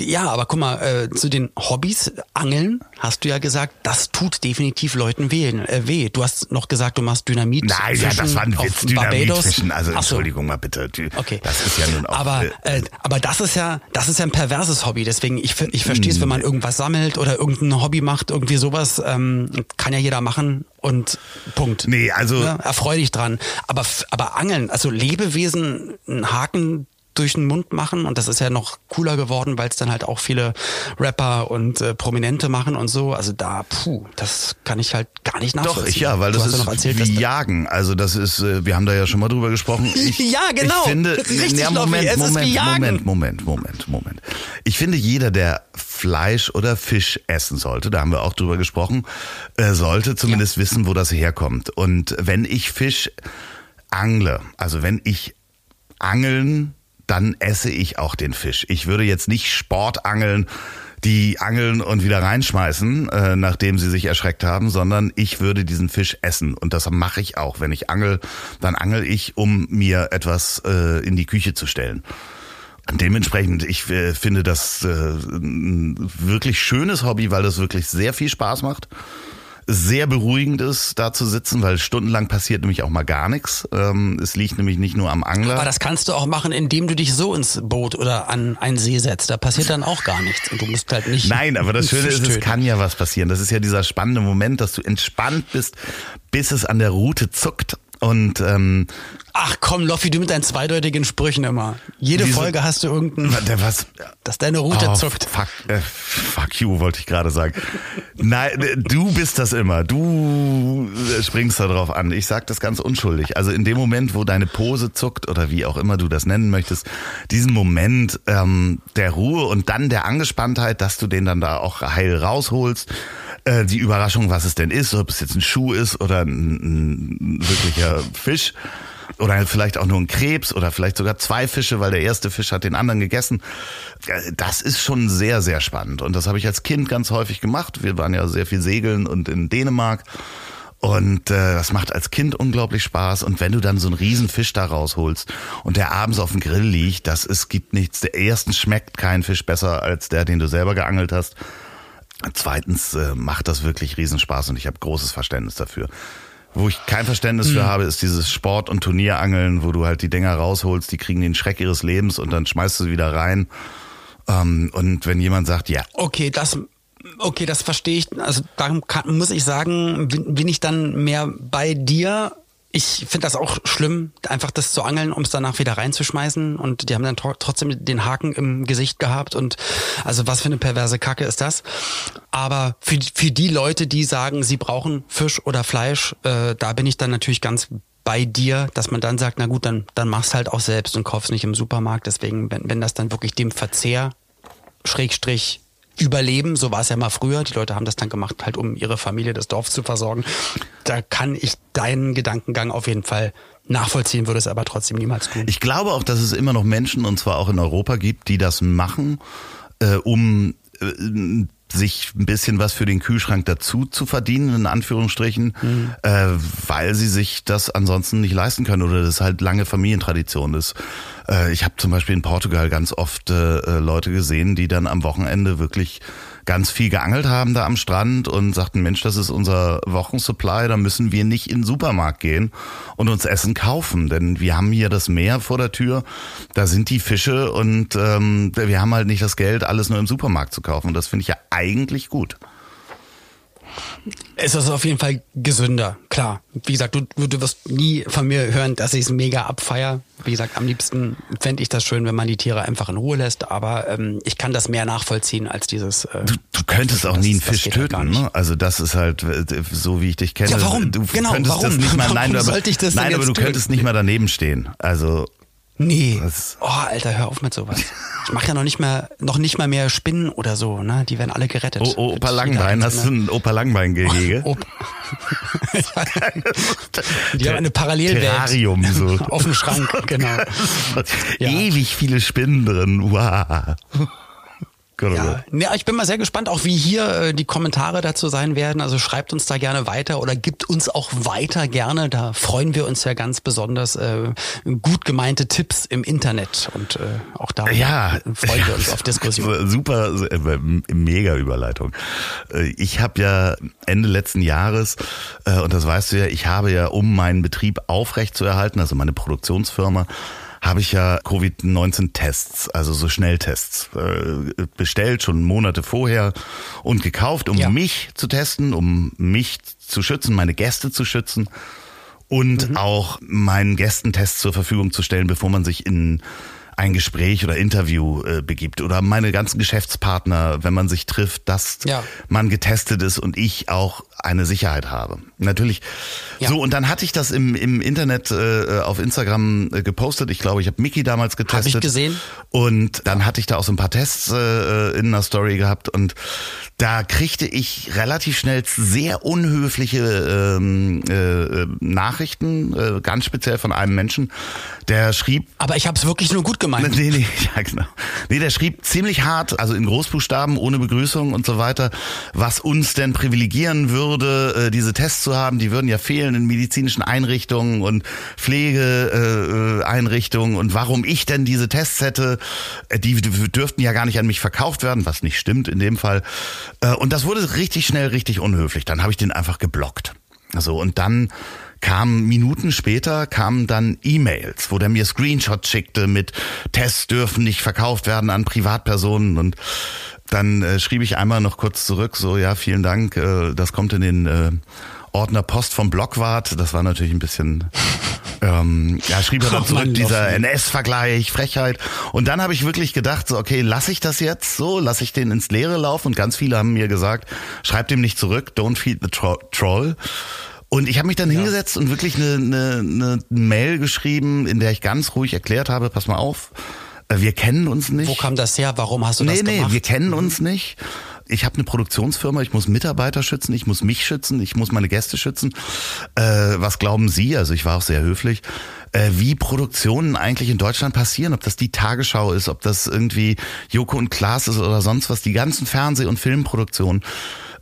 S2: ja, aber guck mal, äh, zu den Hobbys, Angeln, hast du ja gesagt, das tut definitiv Leuten weh. Äh, weh. Du hast noch gesagt, du machst Dynamit.
S1: Nein, ja, das war ein
S2: auf
S1: Witz,
S2: Barbados.
S1: Dynamitfischen. Also
S2: Ach so.
S1: Entschuldigung mal bitte.
S2: Okay.
S1: Das ist ja nun auch.
S2: Aber,
S1: äh,
S2: äh, aber das ist ja, das ist ja ein perverses Hobby. Deswegen, ich, ich verstehe es, wenn man irgendwas sammelt oder irgendein Hobby macht, irgendwie sowas, ähm, kann ja jeder machen und Punkt.
S1: Nee, also-
S2: Ja, erfreu dich dran. Aber, aber Angeln, also Lebewesen einen Haken durch den Mund machen und das ist ja noch cooler geworden, weil es dann halt auch viele Rapper und äh, Prominente machen und so. Also da, puh, das kann ich halt gar nicht nachvollziehen.
S1: Doch, ich ja, weil
S2: du
S1: das ist
S2: ja noch erzählt,
S1: wie Jagen. Also das ist, äh, wir haben da ja schon mal drüber gesprochen. Ich,
S2: Ja, genau.
S1: Ich finde,
S2: Richtig,
S1: ja, Moment,
S2: es ist
S1: Moment,
S2: wie Jagen.
S1: Moment, Moment, Moment, Moment. Ich finde, jeder, der Fleisch oder Fisch essen sollte, da haben wir auch drüber gesprochen, äh, sollte zumindest wissen, wo das herkommt. Und wenn ich Fisch angle, also wenn ich angeln, dann esse ich auch den Fisch. Ich würde jetzt nicht Sport angeln, die angeln und wieder reinschmeißen, äh, nachdem sie sich erschreckt haben, sondern ich würde diesen Fisch essen. Und das mache ich auch. Wenn ich angel, dann angel ich, um mir etwas äh, in die Küche zu stellen. Dementsprechend, ich äh, finde das äh, ein wirklich schönes Hobby, weil das wirklich sehr viel Spaß macht. Sehr beruhigend ist, da zu sitzen, weil stundenlang passiert nämlich auch mal gar nichts. Ähm, es liegt nämlich nicht nur am Angler.
S2: Aber das kannst du auch machen, indem du dich so ins Boot oder an einen See setzt. Da passiert dann auch gar nichts. Und du musst halt nicht.
S1: Nein, aber das Schöne ist, es kann ja was passieren. Das ist ja dieser spannende Moment, dass du entspannt bist, bis es an der Route zuckt. Und ähm,
S2: Ach komm, Loffi, du mit deinen zweideutigen Sprüchen immer. Jede
S1: Wieso?
S2: Folge hast du irgendeinen,
S1: der was
S2: dass deine Route
S1: Oh,
S2: zuckt.
S1: Fuck, äh, fuck you, wollte ich gerade sagen. Nein, äh, du bist das immer. Du äh, springst da drauf an. Ich sag das ganz unschuldig. Also in dem Moment, wo deine Pose zuckt oder wie auch immer du das nennen möchtest, diesen Moment ähm, der Ruhe und dann der Angespanntheit, dass du den dann da auch heil rausholst. Äh, die Überraschung, was es denn ist, ob es jetzt ein Schuh ist oder ein, ein wirklicher Fisch. Oder vielleicht auch nur ein Krebs oder vielleicht sogar zwei Fische, weil der erste Fisch hat den anderen gegessen. Äh, Das ist schon sehr, sehr spannend. Und das habe ich als Kind ganz häufig gemacht. Wir waren ja sehr viel segeln und in Dänemark. Und äh, das macht als Kind unglaublich Spaß. Und wenn du dann so einen riesen Fisch da rausholst und der abends auf dem Grill liegt, das es gibt nichts. Der erstens schmeckt kein Fisch besser als der, den du selber geangelt hast. Zweitens äh, macht das wirklich Riesenspaß und ich habe großes Verständnis dafür. Wo ich kein Verständnis für habe, ist dieses Sport- und Turnierangeln, wo du halt die Dinger rausholst, die kriegen den Schreck ihres Lebens und dann schmeißt du sie wieder rein. Ähm, und wenn jemand sagt, ja.
S2: Okay, das okay, das verstehe ich. Also da kann, muss ich sagen, bin, bin ich dann mehr bei dir ich finde das auch schlimm, einfach das zu angeln, um es danach wieder reinzuschmeißen. Und die haben dann trotzdem den Haken im Gesicht gehabt. Und also was für eine perverse Kacke ist das? Aber für, für die Leute, die sagen, sie brauchen Fisch oder Fleisch, äh, da bin ich dann natürlich ganz bei dir, dass man dann sagt, na gut, dann, dann mach's halt auch selbst und kauf's nicht im Supermarkt. Deswegen, wenn, wenn das dann wirklich dem Verzehr, Schrägstrich, überleben. So war es ja mal früher. Die Leute haben das dann gemacht, halt um ihre Familie, das Dorf zu versorgen. Da kann ich deinen Gedankengang auf jeden Fall nachvollziehen, würde es aber trotzdem niemals tun.
S1: Ich glaube auch, dass es immer noch Menschen, und zwar auch in Europa gibt, die das machen, äh, um äh, sich ein bisschen was für den Kühlschrank dazu zu verdienen, in Anführungsstrichen, mhm. äh, weil sie sich das ansonsten nicht leisten können oder das halt lange Familientradition ist. Äh, ich habe zum Beispiel in Portugal ganz oft äh, äh, Leute gesehen, die dann am Wochenende wirklich ganz viel geangelt haben da am Strand und sagten, Mensch, das ist unser Wochensupply, da müssen wir nicht in den Supermarkt gehen und uns Essen kaufen, denn wir haben hier das Meer vor der Tür, da sind die Fische und ähm, wir haben halt nicht das Geld, alles nur im Supermarkt zu kaufen. Und das finde ich ja eigentlich gut.
S2: Es ist auf jeden Fall gesünder, klar. Wie gesagt, du, du wirst nie von mir hören, dass ich es mega abfeier. Wie gesagt, am liebsten fände ich das schön, wenn man die Tiere einfach in Ruhe lässt, aber ähm, ich kann das mehr nachvollziehen als dieses.
S1: Äh, du, du könntest auch das, nie einen Fisch halt töten, ne? Also das ist halt äh, so, wie ich dich kenne. Ja,
S2: warum?
S1: Du
S2: genau,
S1: könntest
S2: warum?
S1: das nicht mal,
S2: nein,
S1: warum
S2: aber, sollte ich das
S1: nein, aber du
S2: tun?
S1: könntest nicht mal daneben stehen. Also
S2: Nee. Das oh, Alter, hör auf mit sowas. Ich mache ja noch nicht mehr, noch nicht mal mehr Spinnen oder so, ne? Die werden alle gerettet.
S1: Oh, oh Opa Langbein, hast du ein Opa Langbein-Gehege? Oh,
S2: die haben eine Parallelwelt.
S1: Terrarium, so.
S2: Auf dem Schrank, genau.
S1: ja. Ewig viele Spinnen drin, wow.
S2: Ja, ja, ich bin mal sehr gespannt, auch wie hier äh, die Kommentare dazu sein werden. Also schreibt uns da gerne weiter oder gibt uns auch weiter gerne. Da freuen wir uns ja ganz besonders. Äh, gut gemeinte Tipps im Internet und äh, auch da
S1: ja,
S2: freuen wir uns auf Diskussionen.
S1: Super, äh, mega Überleitung. Äh, ich habe ja Ende letzten Jahres, äh, und das weißt du ja, ich habe ja, um meinen Betrieb aufrecht zu erhalten, also meine Produktionsfirma, habe ich ja Covid-19-Tests, also so Schnelltests, äh, bestellt, schon Monate vorher und gekauft, um ja. mich zu testen, um mich zu schützen, meine Gäste zu schützen und mhm. auch meinen Gästen Tests zur Verfügung zu stellen, bevor man sich in ein Gespräch oder Interview äh, begibt oder meine ganzen Geschäftspartner, wenn man sich trifft, dass ja. man getestet ist und ich auch eine Sicherheit habe. Natürlich. Ja. So, und dann hatte ich das im, im Internet äh, auf Instagram äh, gepostet. Ich glaube, ich habe Mickey damals getestet.
S2: Hab ich gesehen.
S1: Und dann hatte ich da auch so ein paar Tests äh, in einer Story gehabt und da kriegte ich relativ schnell sehr unhöfliche ähm, äh, Nachrichten, äh, ganz speziell von einem Menschen, der schrieb.
S2: Aber ich habe es wirklich nur gut gemeint.
S1: Nee, nee, ja, genau. Nee, der schrieb ziemlich hart, also in Großbuchstaben, ohne Begrüßung und so weiter, was uns denn privilegieren würde, äh, diese Tests zu haben. Die würden ja fehlen in medizinischen Einrichtungen und Pflegeeinrichtungen und warum ich denn diese Tests hätte, äh, die dürften ja gar nicht an mich verkauft werden, was nicht stimmt in dem Fall. Äh, und das wurde richtig schnell richtig unhöflich. Dann habe ich den einfach geblockt. So, und dann kam Minuten später kamen dann E-Mails, wo der mir Screenshots schickte mit Tests dürfen nicht verkauft werden an Privatpersonen und dann äh, schrieb ich einmal noch kurz zurück, so ja, vielen Dank, äh, das kommt in den äh, Ordner Post vom Blockwart. Das war natürlich ein bisschen, ähm, ja, schrieb er dann zurück, Mann, dieser NS-Vergleich, Frechheit. Und dann habe ich wirklich gedacht, so, okay, lasse ich das jetzt so, lasse ich den ins Leere laufen. Und ganz viele haben mir gesagt, schreib dem nicht zurück, don't feed the tro troll. Und ich habe mich dann ja. hingesetzt und wirklich eine, eine, eine Mail geschrieben, in der ich ganz ruhig erklärt habe, pass mal auf, wir kennen uns nicht.
S2: Wo kam das her? Warum hast du
S1: nee,
S2: das gemacht?
S1: Nee, nee, wir kennen uns nicht ich habe eine Produktionsfirma, ich muss Mitarbeiter schützen, ich muss mich schützen, ich muss meine Gäste schützen. Äh, was glauben Sie? Also ich war auch sehr höflich. Äh, wie Produktionen eigentlich in Deutschland passieren, ob das die Tagesschau ist, ob das irgendwie Joko und Klaas ist oder sonst was, die ganzen Fernseh- und Filmproduktionen,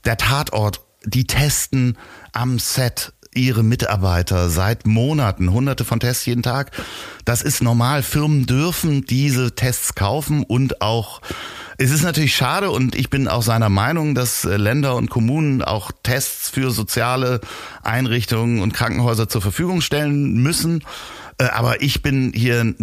S1: der Tatort, die testen am Set ihre Mitarbeiter seit Monaten, hunderte von Tests jeden Tag. Das ist normal. Firmen dürfen diese Tests kaufen und auch es ist natürlich schade und ich bin auch seiner Meinung, dass äh, Länder und Kommunen auch Tests für soziale Einrichtungen und Krankenhäuser zur Verfügung stellen müssen. Äh, aber ich bin hier,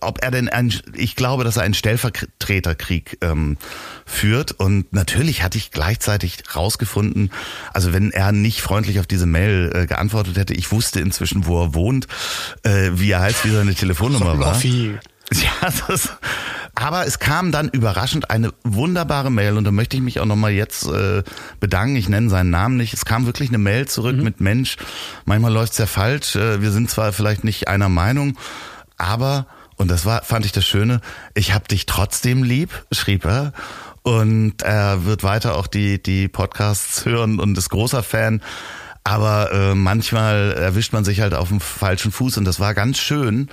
S1: ob er denn ein, ich glaube, dass er einen Stellvertreterkrieg ähm, führt. Und natürlich hatte ich gleichzeitig rausgefunden, also wenn er nicht freundlich auf diese Mail äh, geantwortet hätte, ich wusste inzwischen, wo er wohnt, äh, wie er heißt, wie seine Telefonnummer war. Ja, das, aber es kam dann überraschend eine wunderbare Mail und da möchte ich mich auch nochmal jetzt äh, bedanken. Ich nenne seinen Namen nicht. Es kam wirklich eine Mail zurück mhm. mit Mensch. Manchmal läuft's ja falsch. Äh, wir sind zwar vielleicht nicht einer Meinung, aber und das war fand ich das Schöne. Ich hab dich trotzdem lieb, schrieb er. Und er wird weiter auch die die Podcasts hören und ist großer Fan. Aber äh, manchmal erwischt man sich halt auf dem falschen Fuß und das war ganz schön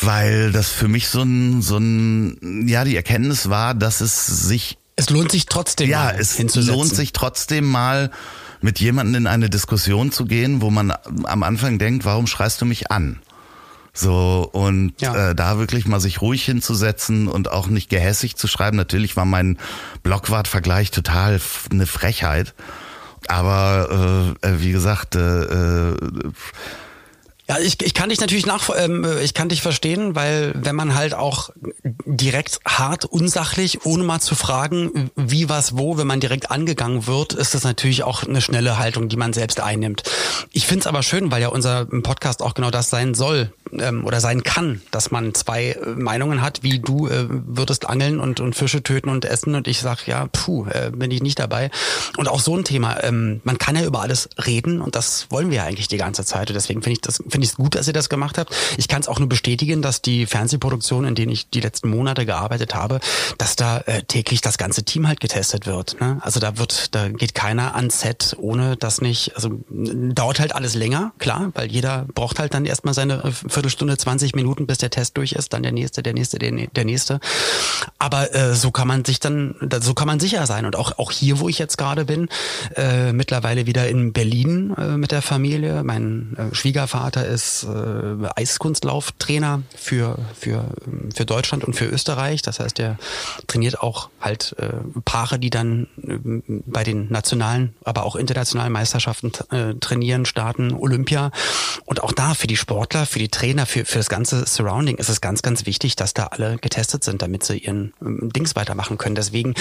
S1: weil das für mich so ein, so ein, ja, die Erkenntnis war, dass es sich.
S2: Es lohnt sich trotzdem
S1: ja, mal. Ja, es lohnt sich trotzdem mal mit jemandem in eine Diskussion zu gehen, wo man am Anfang denkt, warum schreist du mich an? So, und ja. äh, da wirklich mal sich ruhig hinzusetzen und auch nicht gehässig zu schreiben. Natürlich war mein Blockwart-Vergleich total eine Frechheit. Aber äh, äh wie gesagt, äh, äh,
S2: ja, ich, ich kann dich natürlich nach, ähm, ich kann dich verstehen, weil wenn man halt auch direkt hart, unsachlich, ohne mal zu fragen, wie, was, wo, wenn man direkt angegangen wird, ist das natürlich auch eine schnelle Haltung, die man selbst einnimmt. Ich find's aber schön, weil ja unser Podcast auch genau das sein soll ähm, oder sein kann, dass man zwei äh, Meinungen hat, wie du äh, würdest angeln und, und Fische töten und essen und ich sag, ja, puh, äh, bin ich nicht dabei. Und auch so ein Thema, ähm, man kann ja über alles reden und das wollen wir ja eigentlich die ganze Zeit und deswegen finde ich das finde ich es gut, dass ihr das gemacht habt. Ich kann es auch nur bestätigen, dass die Fernsehproduktion, in denen ich die letzten Monate gearbeitet habe, dass da äh, täglich das ganze Team halt getestet wird. Ne? Also da wird, da geht keiner ans Set, ohne dass nicht, also dauert halt alles länger, klar, weil jeder braucht halt dann erstmal seine äh, Viertelstunde, 20 Minuten, bis der Test durch ist, dann der nächste, der nächste, der, der nächste. Aber äh, so kann man sich dann, so kann man sicher sein. Und auch, auch hier, wo ich jetzt gerade bin, äh, mittlerweile wieder in Berlin äh, mit der Familie. Mein äh, Schwiegervater ist äh, Eiskunstlauftrainer für, für, für Deutschland und für Österreich. Das heißt, er trainiert auch halt äh, Paare, die dann äh, bei den nationalen, aber auch internationalen Meisterschaften äh, trainieren, starten, Olympia. Und auch da für die Sportler, für die Trainer, für, für das ganze Surrounding ist es ganz, ganz wichtig, dass da alle getestet sind, damit sie ihren äh, Dings weitermachen können. Deswegen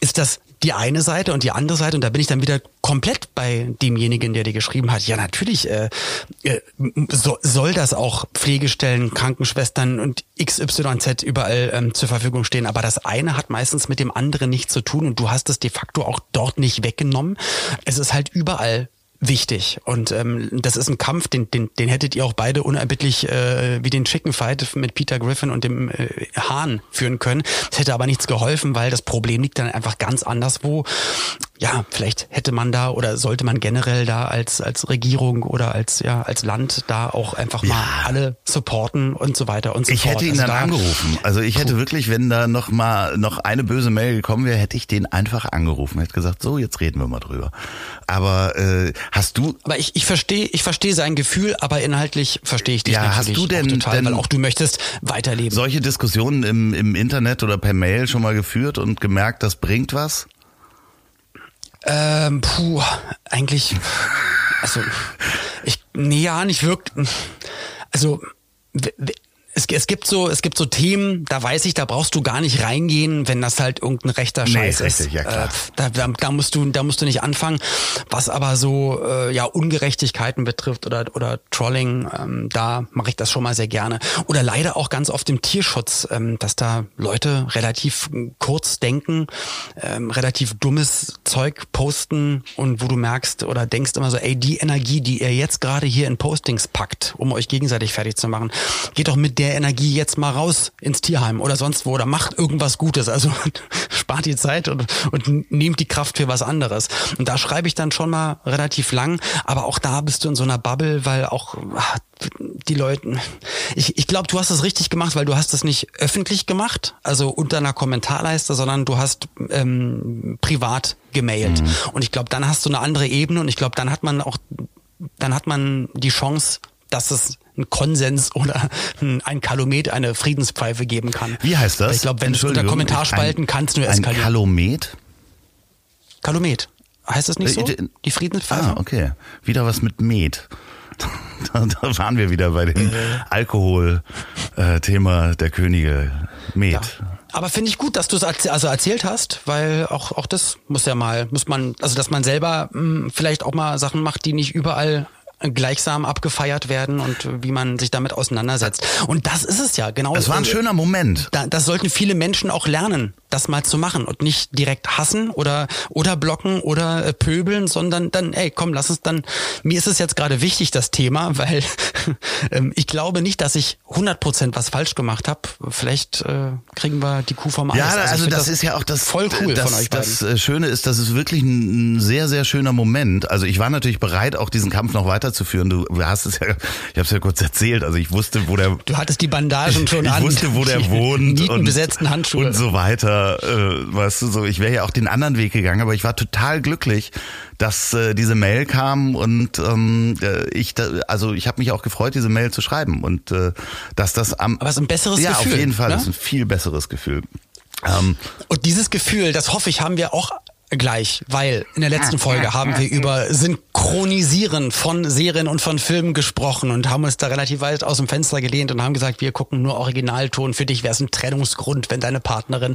S2: ist das die eine Seite und die andere Seite, und da bin ich dann wieder komplett bei demjenigen, der dir geschrieben hat, ja natürlich äh, äh, so, soll das auch Pflegestellen, Krankenschwestern und XYZ überall ähm, zur Verfügung stehen. Aber das eine hat meistens mit dem anderen nichts zu tun und du hast es de facto auch dort nicht weggenommen. Es ist halt überall wichtig. Und ähm, das ist ein Kampf, den, den, den hättet ihr auch beide unerbittlich äh, wie den Chicken Fight mit Peter Griffin und dem äh, Hahn führen können. Das hätte aber nichts geholfen, weil das Problem liegt dann einfach ganz anderswo ja, vielleicht hätte man da oder sollte man generell da als, als Regierung oder als, ja, als Land da auch einfach mal ja. alle supporten und so weiter und so
S1: ich
S2: fort.
S1: Ich hätte ihn also dann da, angerufen. Also ich hätte wirklich, wenn da noch mal noch eine böse Mail gekommen wäre, hätte ich den einfach angerufen. Hätte gesagt, so, jetzt reden wir mal drüber. Aber äh, hast du.
S2: Aber ich, ich verstehe, ich verstehe sein Gefühl, aber inhaltlich verstehe ich dich
S1: ja,
S2: natürlich
S1: hast du denn,
S2: total,
S1: denn
S2: weil auch du möchtest weiterleben.
S1: Solche Diskussionen im, im Internet oder per Mail schon mal geführt und gemerkt, das bringt was?
S2: Ähm, puh, eigentlich, also, ich, nee, ja, nicht wirklich. Also, es, es gibt so, es gibt so Themen, da weiß ich, da brauchst du gar nicht reingehen, wenn das halt irgendein rechter Scheiß nee, ist. Richtig, ja, klar. Äh, da, da, da, musst du, da musst du nicht anfangen. Was aber so äh, ja Ungerechtigkeiten betrifft oder oder Trolling, ähm, da mache ich das schon mal sehr gerne. Oder leider auch ganz oft im Tierschutz, ähm, dass da Leute relativ kurz denken, ähm, relativ dummes Zeug posten und wo du merkst oder denkst immer so, ey, die Energie, die ihr jetzt gerade hier in Postings packt, um euch gegenseitig fertig zu machen, geht doch mit der Energie jetzt mal raus ins Tierheim oder sonst wo oder macht irgendwas Gutes. Also spart die Zeit und, und nehmt die Kraft für was anderes. Und da schreibe ich dann schon mal relativ lang, aber auch da bist du in so einer Bubble, weil auch ach, die Leute, ich, ich glaube, du hast es richtig gemacht, weil du hast es nicht öffentlich gemacht, also unter einer Kommentarleiste, sondern du hast ähm, privat gemailt. Mhm. Und ich glaube, dann hast du eine andere Ebene und ich glaube, dann hat man auch dann hat man die Chance, dass es einen Konsens oder ein Kalomet, eine Friedenspfeife geben kann.
S1: Wie heißt das?
S2: Ich glaube, wenn du unter Kommentarspalten kannst nur
S1: eskalieren. Ein Kalomet?
S2: Kalomet. Heißt das nicht so?
S1: Äh,
S2: die Friedenspfeife?
S1: Ah, okay. Wieder was mit Met. Da, da waren wir wieder bei dem äh. Alkohol-Thema äh, der Könige. Met. Ja.
S2: Aber finde ich gut, dass du es also erzählt hast, weil auch, auch das muss ja mal, muss man, also dass man selber mh, hm, vielleicht auch mal Sachen macht, die nicht überall gleichsam abgefeiert werden und wie man sich damit auseinandersetzt. Und das ist es ja, genau.
S1: Es war ein schöner Moment.
S2: Da, das sollten viele Menschen auch lernen das mal zu machen und nicht direkt hassen oder oder blocken oder äh, pöbeln, sondern dann, ey, komm, lass uns dann. Mir ist es jetzt gerade wichtig das Thema, weil ähm, ich glaube nicht, dass ich 100 Prozent was falsch gemacht habe. Vielleicht äh, kriegen wir die Kuh vom Eis.
S1: Ja, also, also das, das, ist ja auch das
S2: voll cool
S1: das,
S2: von euch
S1: beiden. Das äh, Schöne ist, dass es wirklich ein sehr sehr schöner Moment. Also ich war natürlich bereit, auch diesen Kampf noch weiterzuführen. Du hast es ja, ich habe es ja kurz erzählt. Also ich wusste, wo der.
S2: Du hattest die Bandagen schon
S1: ich
S2: an.
S1: Ich wusste, wo der wohnt
S2: und besetzten Handschuhe
S1: und so weiter äh, weißt du, so, ich wäre ja auch den anderen Weg gegangen, aber ich war total glücklich, dass äh, diese Mail kam und ähm, äh, ich, da, also ich habe mich auch gefreut, diese Mail zu schreiben und äh, dass das am,
S2: aber es ist ein besseres
S1: ja,
S2: Gefühl.
S1: Ja, auf jeden Fall,
S2: ne?
S1: ist ein viel besseres Gefühl.
S2: Ähm, und dieses Gefühl, das hoffe ich, haben wir auch gleich, weil in der letzten Folge haben wir über Synchronisieren von Serien und von Filmen gesprochen und haben uns da relativ weit aus dem Fenster gelehnt und haben gesagt, wir gucken nur Originalton. Für dich wäre es ein Trennungsgrund, wenn deine Partnerin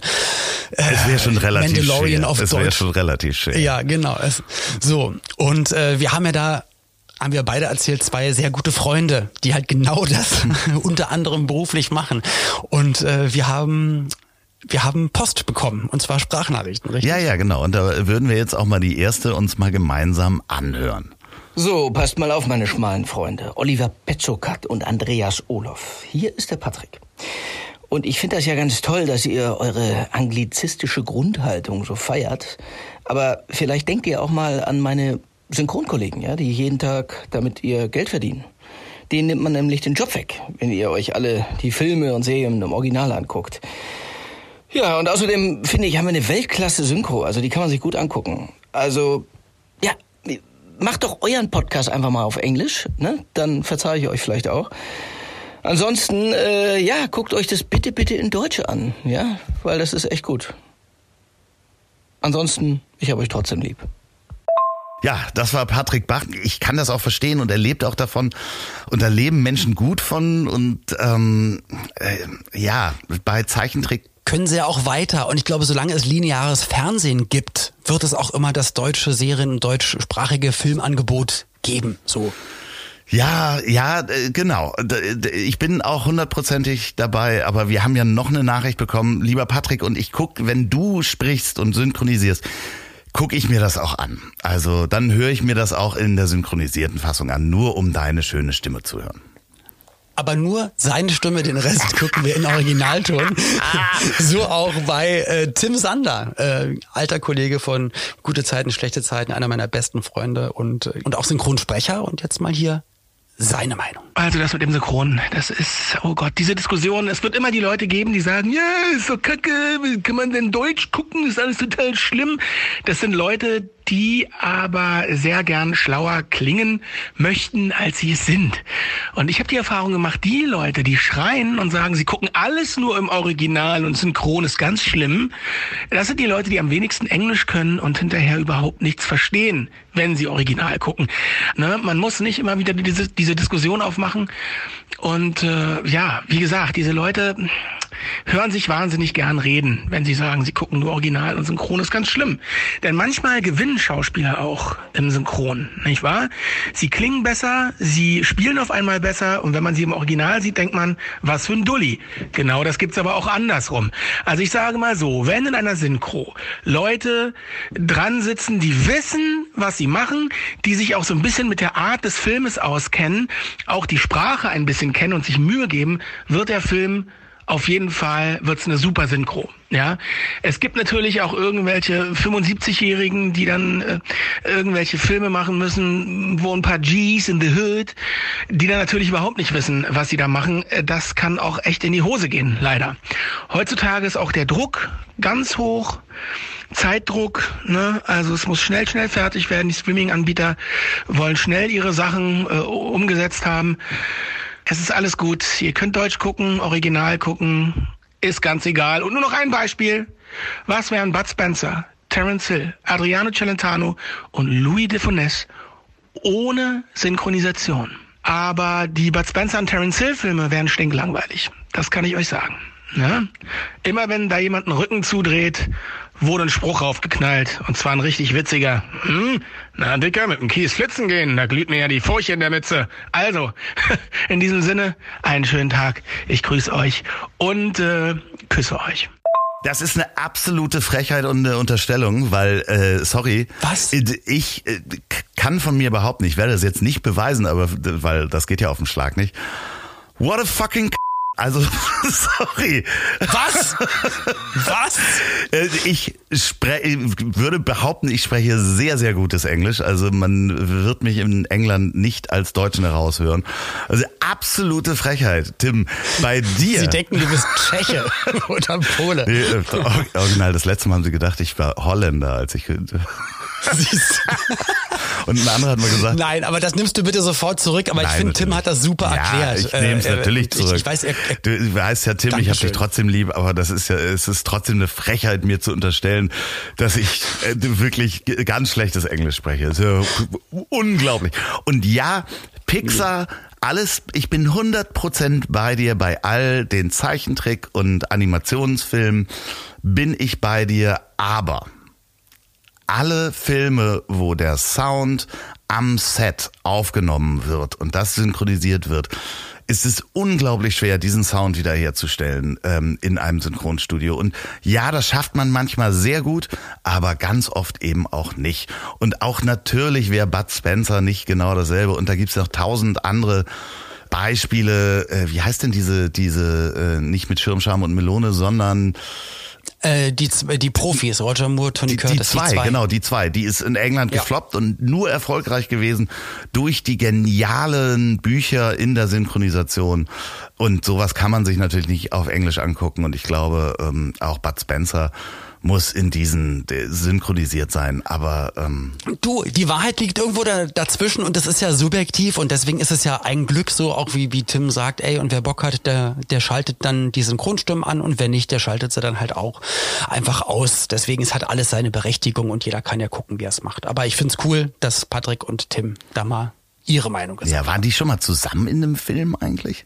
S1: äh, es wäre schon relativ
S2: Mandalorian
S1: schwer.
S2: auf
S1: es
S2: Deutsch.
S1: schon relativ schwer.
S2: Ja, genau. Es, so und äh, wir haben ja da haben wir beide erzählt, zwei sehr gute Freunde, die halt genau das unter anderem beruflich machen. Und äh, wir haben wir haben Post bekommen, und zwar Sprachnachrichten, richtig?
S1: Ja, ja, genau. Und da würden wir jetzt auch mal die erste uns mal gemeinsam anhören.
S3: So, passt mal auf, meine schmalen Freunde. Oliver Petzokat und Andreas Olof. Hier ist der Patrick. Und ich finde das ja ganz toll, dass ihr eure anglizistische Grundhaltung so feiert. Aber vielleicht denkt ihr auch mal an meine Synchronkollegen, ja, die jeden Tag damit ihr Geld verdienen. Denen nimmt man nämlich den Job weg, wenn ihr euch alle die Filme und Serien im Original anguckt. Ja, und außerdem finde ich, haben wir eine Weltklasse-Synchro. Also die kann man sich gut angucken. Also, ja, macht doch euren Podcast einfach mal auf Englisch, ne? Dann verzeihe ich euch vielleicht auch. Ansonsten, äh, ja, guckt euch das bitte, bitte in Deutsche an, ja? Weil das ist echt gut. Ansonsten, ich habe euch trotzdem lieb.
S1: Ja, das war Patrick Bach. Ich kann das auch verstehen und er lebt auch davon und da leben Menschen gut von und ähm, äh, ja, bei Zeichentrick
S2: können sie ja auch weiter. Und ich glaube, solange es lineares Fernsehen gibt, wird es auch immer das deutsche Serien- und deutschsprachige Filmangebot geben. So.
S1: Ja, ja, äh, genau. Ich bin auch hundertprozentig dabei, aber wir haben ja noch eine Nachricht bekommen, lieber Patrick, und ich guck, wenn du sprichst und synchronisierst, gucke ich mir das auch an. Also dann höre ich mir das auch in der synchronisierten Fassung an, nur um deine schöne Stimme zu hören
S2: aber nur seine Stimme, den Rest gucken wir in Originalton. so auch bei äh, Tim Sander, äh, alter Kollege von Gute Zeiten, Schlechte Zeiten, einer meiner besten Freunde und, und auch Synchronsprecher. Und jetzt mal hier seine Meinung.
S4: Also das mit dem Synchron, das ist, oh Gott, diese Diskussion, es wird immer die Leute geben, die sagen, ja, ist so kacke, kann man denn Deutsch gucken, ist alles total schlimm. Das sind Leute, die aber sehr gern schlauer klingen möchten, als sie es sind. Und ich habe die Erfahrung gemacht, die Leute, die schreien und sagen, sie gucken alles nur im Original und synchron ist ganz schlimm, das sind die Leute, die am wenigsten Englisch können und hinterher überhaupt nichts verstehen, wenn sie original gucken. Ne? Man muss nicht immer wieder diese, diese Diskussion aufmachen. Und äh, ja, wie gesagt, diese Leute hören sich wahnsinnig gern reden, wenn sie sagen, sie gucken nur Original und Synchron ist ganz schlimm. Denn manchmal gewinnen Schauspieler auch im Synchron, nicht wahr? Sie klingen besser, sie spielen auf einmal besser und wenn man sie im Original sieht, denkt man, was für ein Dulli. Genau das gibt's aber auch andersrum. Also ich sage mal so, wenn in einer Synchro Leute dran sitzen, die wissen, was sie machen, die sich auch so ein bisschen mit der Art des Filmes auskennen, auch die Sprache ein bisschen kennen und sich Mühe geben, wird der Film auf jeden Fall wird's eine super Synchro. Ja, es gibt natürlich auch irgendwelche 75-Jährigen, die dann äh, irgendwelche Filme machen müssen, wo ein paar G's in the Hood, die dann natürlich überhaupt nicht wissen, was sie da machen. Äh, das kann auch echt in die Hose gehen, leider. Heutzutage ist auch der Druck ganz hoch. Zeitdruck, ne? Also es muss schnell, schnell fertig werden. Die Streaming-Anbieter wollen schnell ihre Sachen äh, umgesetzt haben. Es ist alles gut. Ihr könnt Deutsch gucken, Original gucken, ist ganz egal. Und nur noch ein Beispiel. Was wären Bud Spencer, Terence Hill, Adriano Celentano und Louis de Funès ohne Synchronisation? Aber die Bud Spencer und Terence Hill Filme wären stinklangweilig. Das kann ich euch sagen. Ja? Immer wenn da jemand einen Rücken zudreht, wurde ein Spruch raufgeknallt. Und zwar ein richtig witziger. Hm? Na, Dicker, mit dem Kies flitzen gehen, da glüht mir ja die Furche in der Mütze. Also, in diesem Sinne, einen schönen Tag. Ich grüße euch und äh, küsse euch.
S1: Das ist eine absolute Frechheit und eine Unterstellung, weil, äh, sorry.
S2: Was?
S1: Ich äh, kann von mir behaupten, ich werde das jetzt nicht beweisen, aber weil das geht ja auf den Schlag nicht. What a fucking also, sorry.
S2: Was? Was?
S1: Äh, ich spreche, würde behaupten, ich spreche sehr, sehr gutes Englisch. Also man wird mich in England nicht als Deutschen heraushören. Also absolute Frechheit. Tim, bei dir.
S2: Sie denken, du bist Tscheche oder Pole.
S1: Nee, äh, original, das letzte Mal haben sie gedacht, ich war Holländer, als ich Siehst Und ein anderer hat mal gesagt.
S2: Nein, aber das nimmst du bitte sofort zurück. Aber Nein, ich finde, Tim hat das super ja, erklärt.
S1: Ich nehme es äh, natürlich zurück. Ich, ich weiß, er, er, du weißt ja, Tim, ich habe dich trotzdem lieb, aber das ist ja, es ist trotzdem eine Frechheit, mir zu unterstellen, dass ich äh, wirklich ganz schlechtes Englisch spreche. Ja unglaublich. Und ja, Pixar, alles, ich bin 100% bei dir bei all den Zeichentrick- und Animationsfilmen, bin ich bei dir, aber alle Filme, wo der Sound am Set aufgenommen wird und das synchronisiert wird, ist es unglaublich schwer, diesen Sound wiederherzustellen ähm, in einem Synchronstudio. Und ja, das schafft man manchmal sehr gut, aber ganz oft eben auch nicht. Und auch natürlich wäre Bud Spencer nicht genau dasselbe. Und da gibt's noch tausend andere Beispiele. Äh, wie heißt denn diese, diese, äh, nicht mit Schirmscham und Melone, sondern
S2: äh, die, die Profis, Roger Moore, Tony die, Curtis.
S1: Die zwei, die zwei, genau, die zwei. Die ist in England ja. gefloppt und nur erfolgreich gewesen durch die genialen Bücher in der Synchronisation. Und sowas kann man sich natürlich nicht auf Englisch angucken. Und ich glaube, ähm, auch Bud Spencer muss in diesen synchronisiert sein. Aber ähm
S2: du, die Wahrheit liegt irgendwo da, dazwischen und das ist ja subjektiv und deswegen ist es ja ein Glück so, auch wie, wie Tim sagt, ey, und wer Bock hat, der, der schaltet dann die Synchronstimmen an und wer nicht, der schaltet sie dann halt auch einfach aus. Deswegen ist halt alles seine Berechtigung und jeder kann ja gucken, wie er es macht. Aber ich find's cool, dass Patrick und Tim da mal ihre Meinung gesagt
S1: haben. Ja, waren die schon mal zusammen in einem Film eigentlich?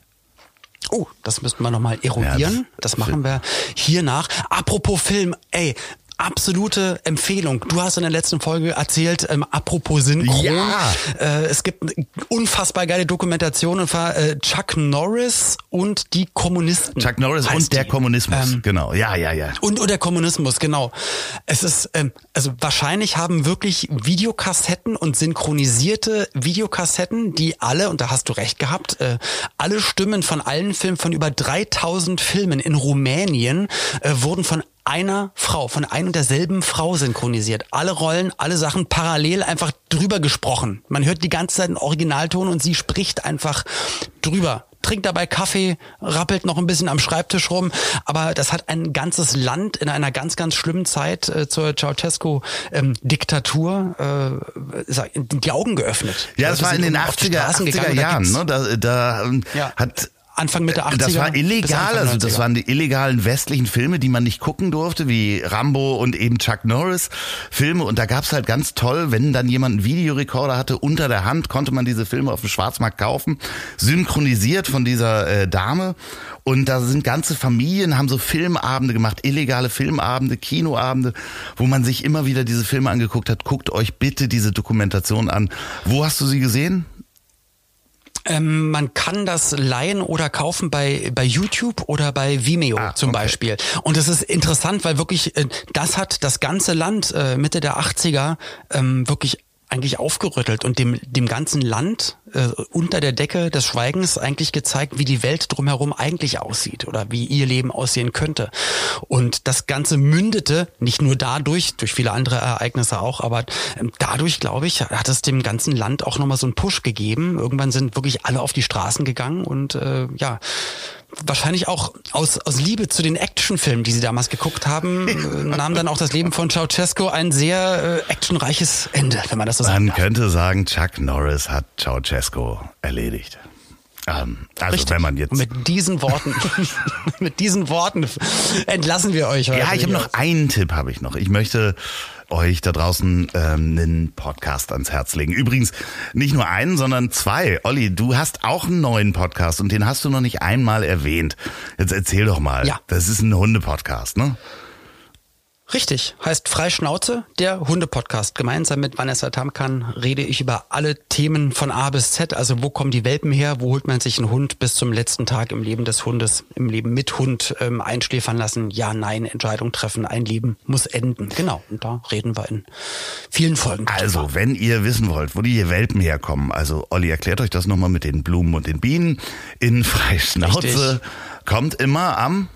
S2: Oh, das müssten wir nochmal erodieren. Ja, das, das machen wir hier nach. Apropos Film, ey, absolute Empfehlung. Du hast in der letzten Folge erzählt, ähm, apropos Synchron, ja. äh, es gibt unfassbar geile Dokumentation und zwar äh, Chuck Norris und die Kommunisten.
S1: Chuck Norris und die. der Kommunismus, ähm, genau. Ja, ja, ja.
S2: Und, und der Kommunismus, genau. Es ist, ähm, also wahrscheinlich haben wirklich Videokassetten und synchronisierte Videokassetten, die alle, und da hast du recht gehabt, äh, alle Stimmen von allen Filmen, von über 3000 Filmen in Rumänien, äh, wurden von einer Frau, von ein und derselben Frau synchronisiert. Alle Rollen, alle Sachen parallel einfach drüber gesprochen. Man hört die ganze Zeit einen Originalton und sie spricht einfach drüber. Trinkt dabei Kaffee, rappelt noch ein bisschen am Schreibtisch rum, aber das hat ein ganzes Land in einer ganz, ganz schlimmen Zeit äh, zur Ceausescu-Diktatur ähm, äh, die Augen geöffnet.
S1: Ja, das war in den 80er, 80er Jahren. Ne? Da, da ähm, ja. hat
S2: Anfang Mitte 80er.
S1: Das war illegal, also das waren die illegalen westlichen Filme, die man nicht gucken durfte, wie Rambo und eben Chuck Norris Filme. Und da gab's halt ganz toll, wenn dann jemand einen Videorekorder hatte, unter der Hand konnte man diese Filme auf dem Schwarzmarkt kaufen, synchronisiert von dieser äh, Dame. Und da sind ganze Familien, haben so Filmabende gemacht, illegale Filmabende, Kinoabende, wo man sich immer wieder diese Filme angeguckt hat. Guckt euch bitte diese Dokumentation an. Wo hast du sie gesehen?
S2: Ähm, man kann das leihen oder kaufen bei, bei YouTube oder bei Vimeo ah, zum okay. Beispiel. Und es ist interessant, weil wirklich, äh, das hat das ganze Land äh, Mitte der 80er ähm, wirklich eigentlich aufgerüttelt und dem, dem ganzen Land äh, unter der Decke des Schweigens eigentlich gezeigt, wie die Welt drumherum eigentlich aussieht oder wie ihr Leben aussehen könnte. Und das Ganze mündete nicht nur dadurch, durch viele andere Ereignisse auch, aber ähm, dadurch, glaube ich, hat es dem ganzen Land auch nochmal so einen Push gegeben. Irgendwann sind wirklich alle auf die Straßen gegangen und äh, ja, wahrscheinlich auch aus, aus Liebe zu den Actionfilmen, die sie damals geguckt haben, äh, nahm dann auch das Leben von Ceausescu ein sehr äh, actionreiches Ende, wenn man das so
S1: Man
S2: sagt.
S1: könnte sagen, Chuck Norris hat Ceausescu erledigt. Ähm, also
S2: Richtig.
S1: wenn man jetzt...
S2: Und mit diesen Worten, mit diesen Worten entlassen wir euch heute.
S1: Ja, ich habe noch einen Tipp, habe ich noch. Ich möchte euch da draußen ähm, einen Podcast ans Herz legen. Übrigens nicht nur einen, sondern zwei. Olli, du hast auch einen neuen Podcast und den hast du noch nicht einmal erwähnt. Jetzt erzähl doch mal.
S2: Ja.
S1: Das ist ein Hunde-Podcast, ne?
S2: Richtig, heißt Freischnauze, der Hunde-Podcast. Gemeinsam mit Vanessa Tamkan rede ich über alle Themen von A bis Z. Also wo kommen die Welpen her, wo holt man sich einen Hund bis zum letzten Tag im Leben des Hundes, im Leben mit Hund ähm, einschläfern lassen, ja, nein, Entscheidung treffen, ein Leben muss enden. Genau, und da reden wir in vielen Folgen.
S1: Also, wenn ihr wissen wollt, wo die Welpen herkommen, also Olli erklärt euch das nochmal mit den Blumen und den Bienen in Freischnauze.
S2: Richtig.
S1: Kommt immer am,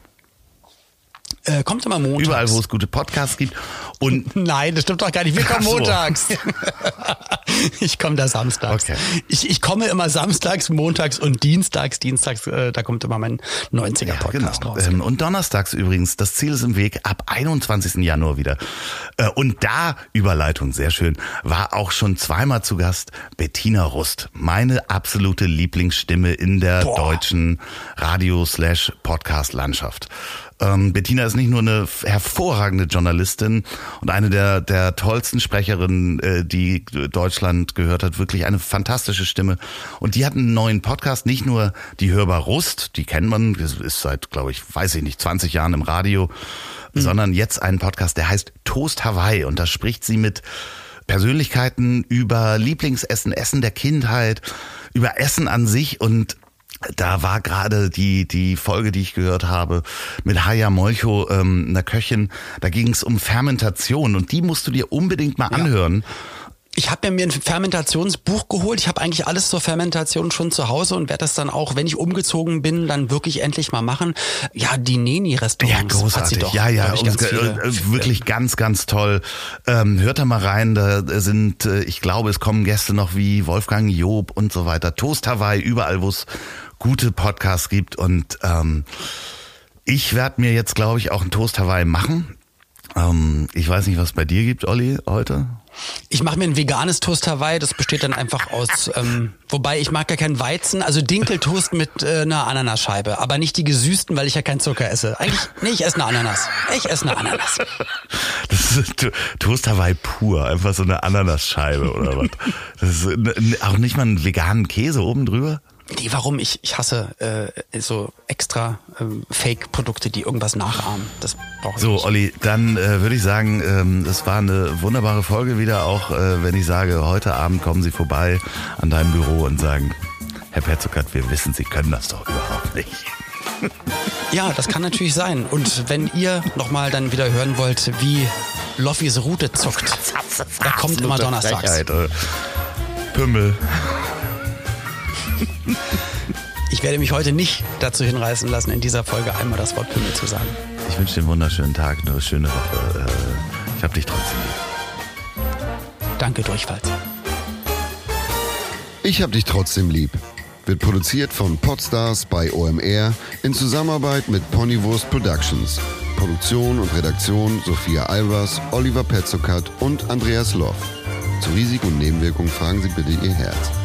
S2: Äh, kommt immer montags.
S1: überall wo es gute Podcasts gibt. Und
S2: Nein, das stimmt doch gar nicht. Wir kommen
S1: so.
S2: montags. ich komme da samstags.
S1: Okay.
S2: Ich, ich komme immer samstags, montags und dienstags. Dienstags, äh, da kommt immer mein 90er
S1: Ja,
S2: Podcast
S1: genau.
S2: raus.
S1: Ähm, und donnerstags übrigens, das Ziel ist im Weg, ab 21. Januar wieder. Äh, und da, Überleitung, sehr schön, war auch schon zweimal zu Gast Bettina Rust, meine absolute Lieblingsstimme in der
S2: Boah.
S1: deutschen Radio-Slash-Podcast-Landschaft. Ähm, Bettina ist nicht nur eine hervorragende Journalistin und eine der, der tollsten Sprecherinnen, äh, die Deutschland gehört hat. Wirklich eine fantastische Stimme. Und die hat einen neuen Podcast, nicht nur die Hörbar Rust, die kennt man, ist seit, glaube ich, weiß ich nicht, 20 Jahren im Radio, sondern jetzt einen Podcast, der heißt Toast Hawaii. Und da spricht sie mit Persönlichkeiten über Lieblingsessen, Essen der Kindheit, über Essen an sich und da war gerade die die Folge, die ich gehört habe, mit Haya Molcho, ähm, einer Köchin. Da ging es um Fermentation und die musst du dir unbedingt mal anhören.
S2: Ich habe mir ein Fermentationsbuch geholt. Ich habe eigentlich alles zur Fermentation schon zu Hause und werde das dann auch, wenn ich umgezogen bin, dann wirklich endlich mal machen. Ja, die
S1: Ja,
S2: Neni-Restaurants hat sie
S1: großartig.
S2: doch.
S1: ja, ja,
S2: ich, ganz
S1: äh, wirklich ganz, ganz toll. Ähm, hört da mal rein. Da sind, äh, ich glaube, es kommen Gäste noch wie Wolfgang Job und so weiter. Toast Hawaii, überall, wo es gute Podcasts gibt. Und ähm, ich werde mir jetzt, glaube ich, auch einen Toast Hawaii machen. Ähm, ich weiß nicht, was es bei dir gibt, Olli, heute.
S2: Ich mache mir ein veganes Toast Hawaii, das besteht dann einfach aus, ähm, wobei ich mag ja keinen Weizen, also Dinkeltoast mit äh, einer Ananasscheibe, aber nicht die gesüßten, weil ich ja keinen Zucker esse. Eigentlich, nee, ich esse eine Ananas. Ich esse eine Ananas.
S1: Das ist To- Toast Hawaii pur, einfach so eine Ananasscheibe oder was. Das ist auch nicht mal einen veganen Käse oben drüber.
S2: Nee, warum? Ich, ich hasse äh, so extra ähm, Fake-Produkte, die irgendwas nachahmen. Das brauche ich
S1: So,
S2: nicht.
S1: Olli, dann äh, würde ich sagen, ähm, das war eine wunderbare Folge wieder, auch äh, wenn ich sage, heute Abend kommen Sie vorbei an deinem Büro und sagen, Herr Petzokat, wir wissen, Sie können das doch überhaupt nicht.
S2: Ja, das kann natürlich sein. Und wenn ihr nochmal dann wieder hören wollt, wie Loffis Rute zuckt, da kommt immer donnerstags.
S1: Frechheit, äh. Pümmel.
S2: Ich werde mich heute nicht dazu hinreißen lassen, in dieser Folge einmal das Wort Pimmel zu sagen.
S1: Ich wünsche dir einen wunderschönen Tag, eine schöne Woche. Äh, ich hab dich trotzdem lieb.
S2: Danke durchfalls.
S5: Ich hab dich trotzdem lieb. Wird produziert von Podstars bei OMR in Zusammenarbeit mit Ponywurst Productions. Produktion und Redaktion Sophia Albers, Oliver Petzokat und Andreas Loff. Zu Risiken und Nebenwirkungen fragen Sie bitte Ihr Herz.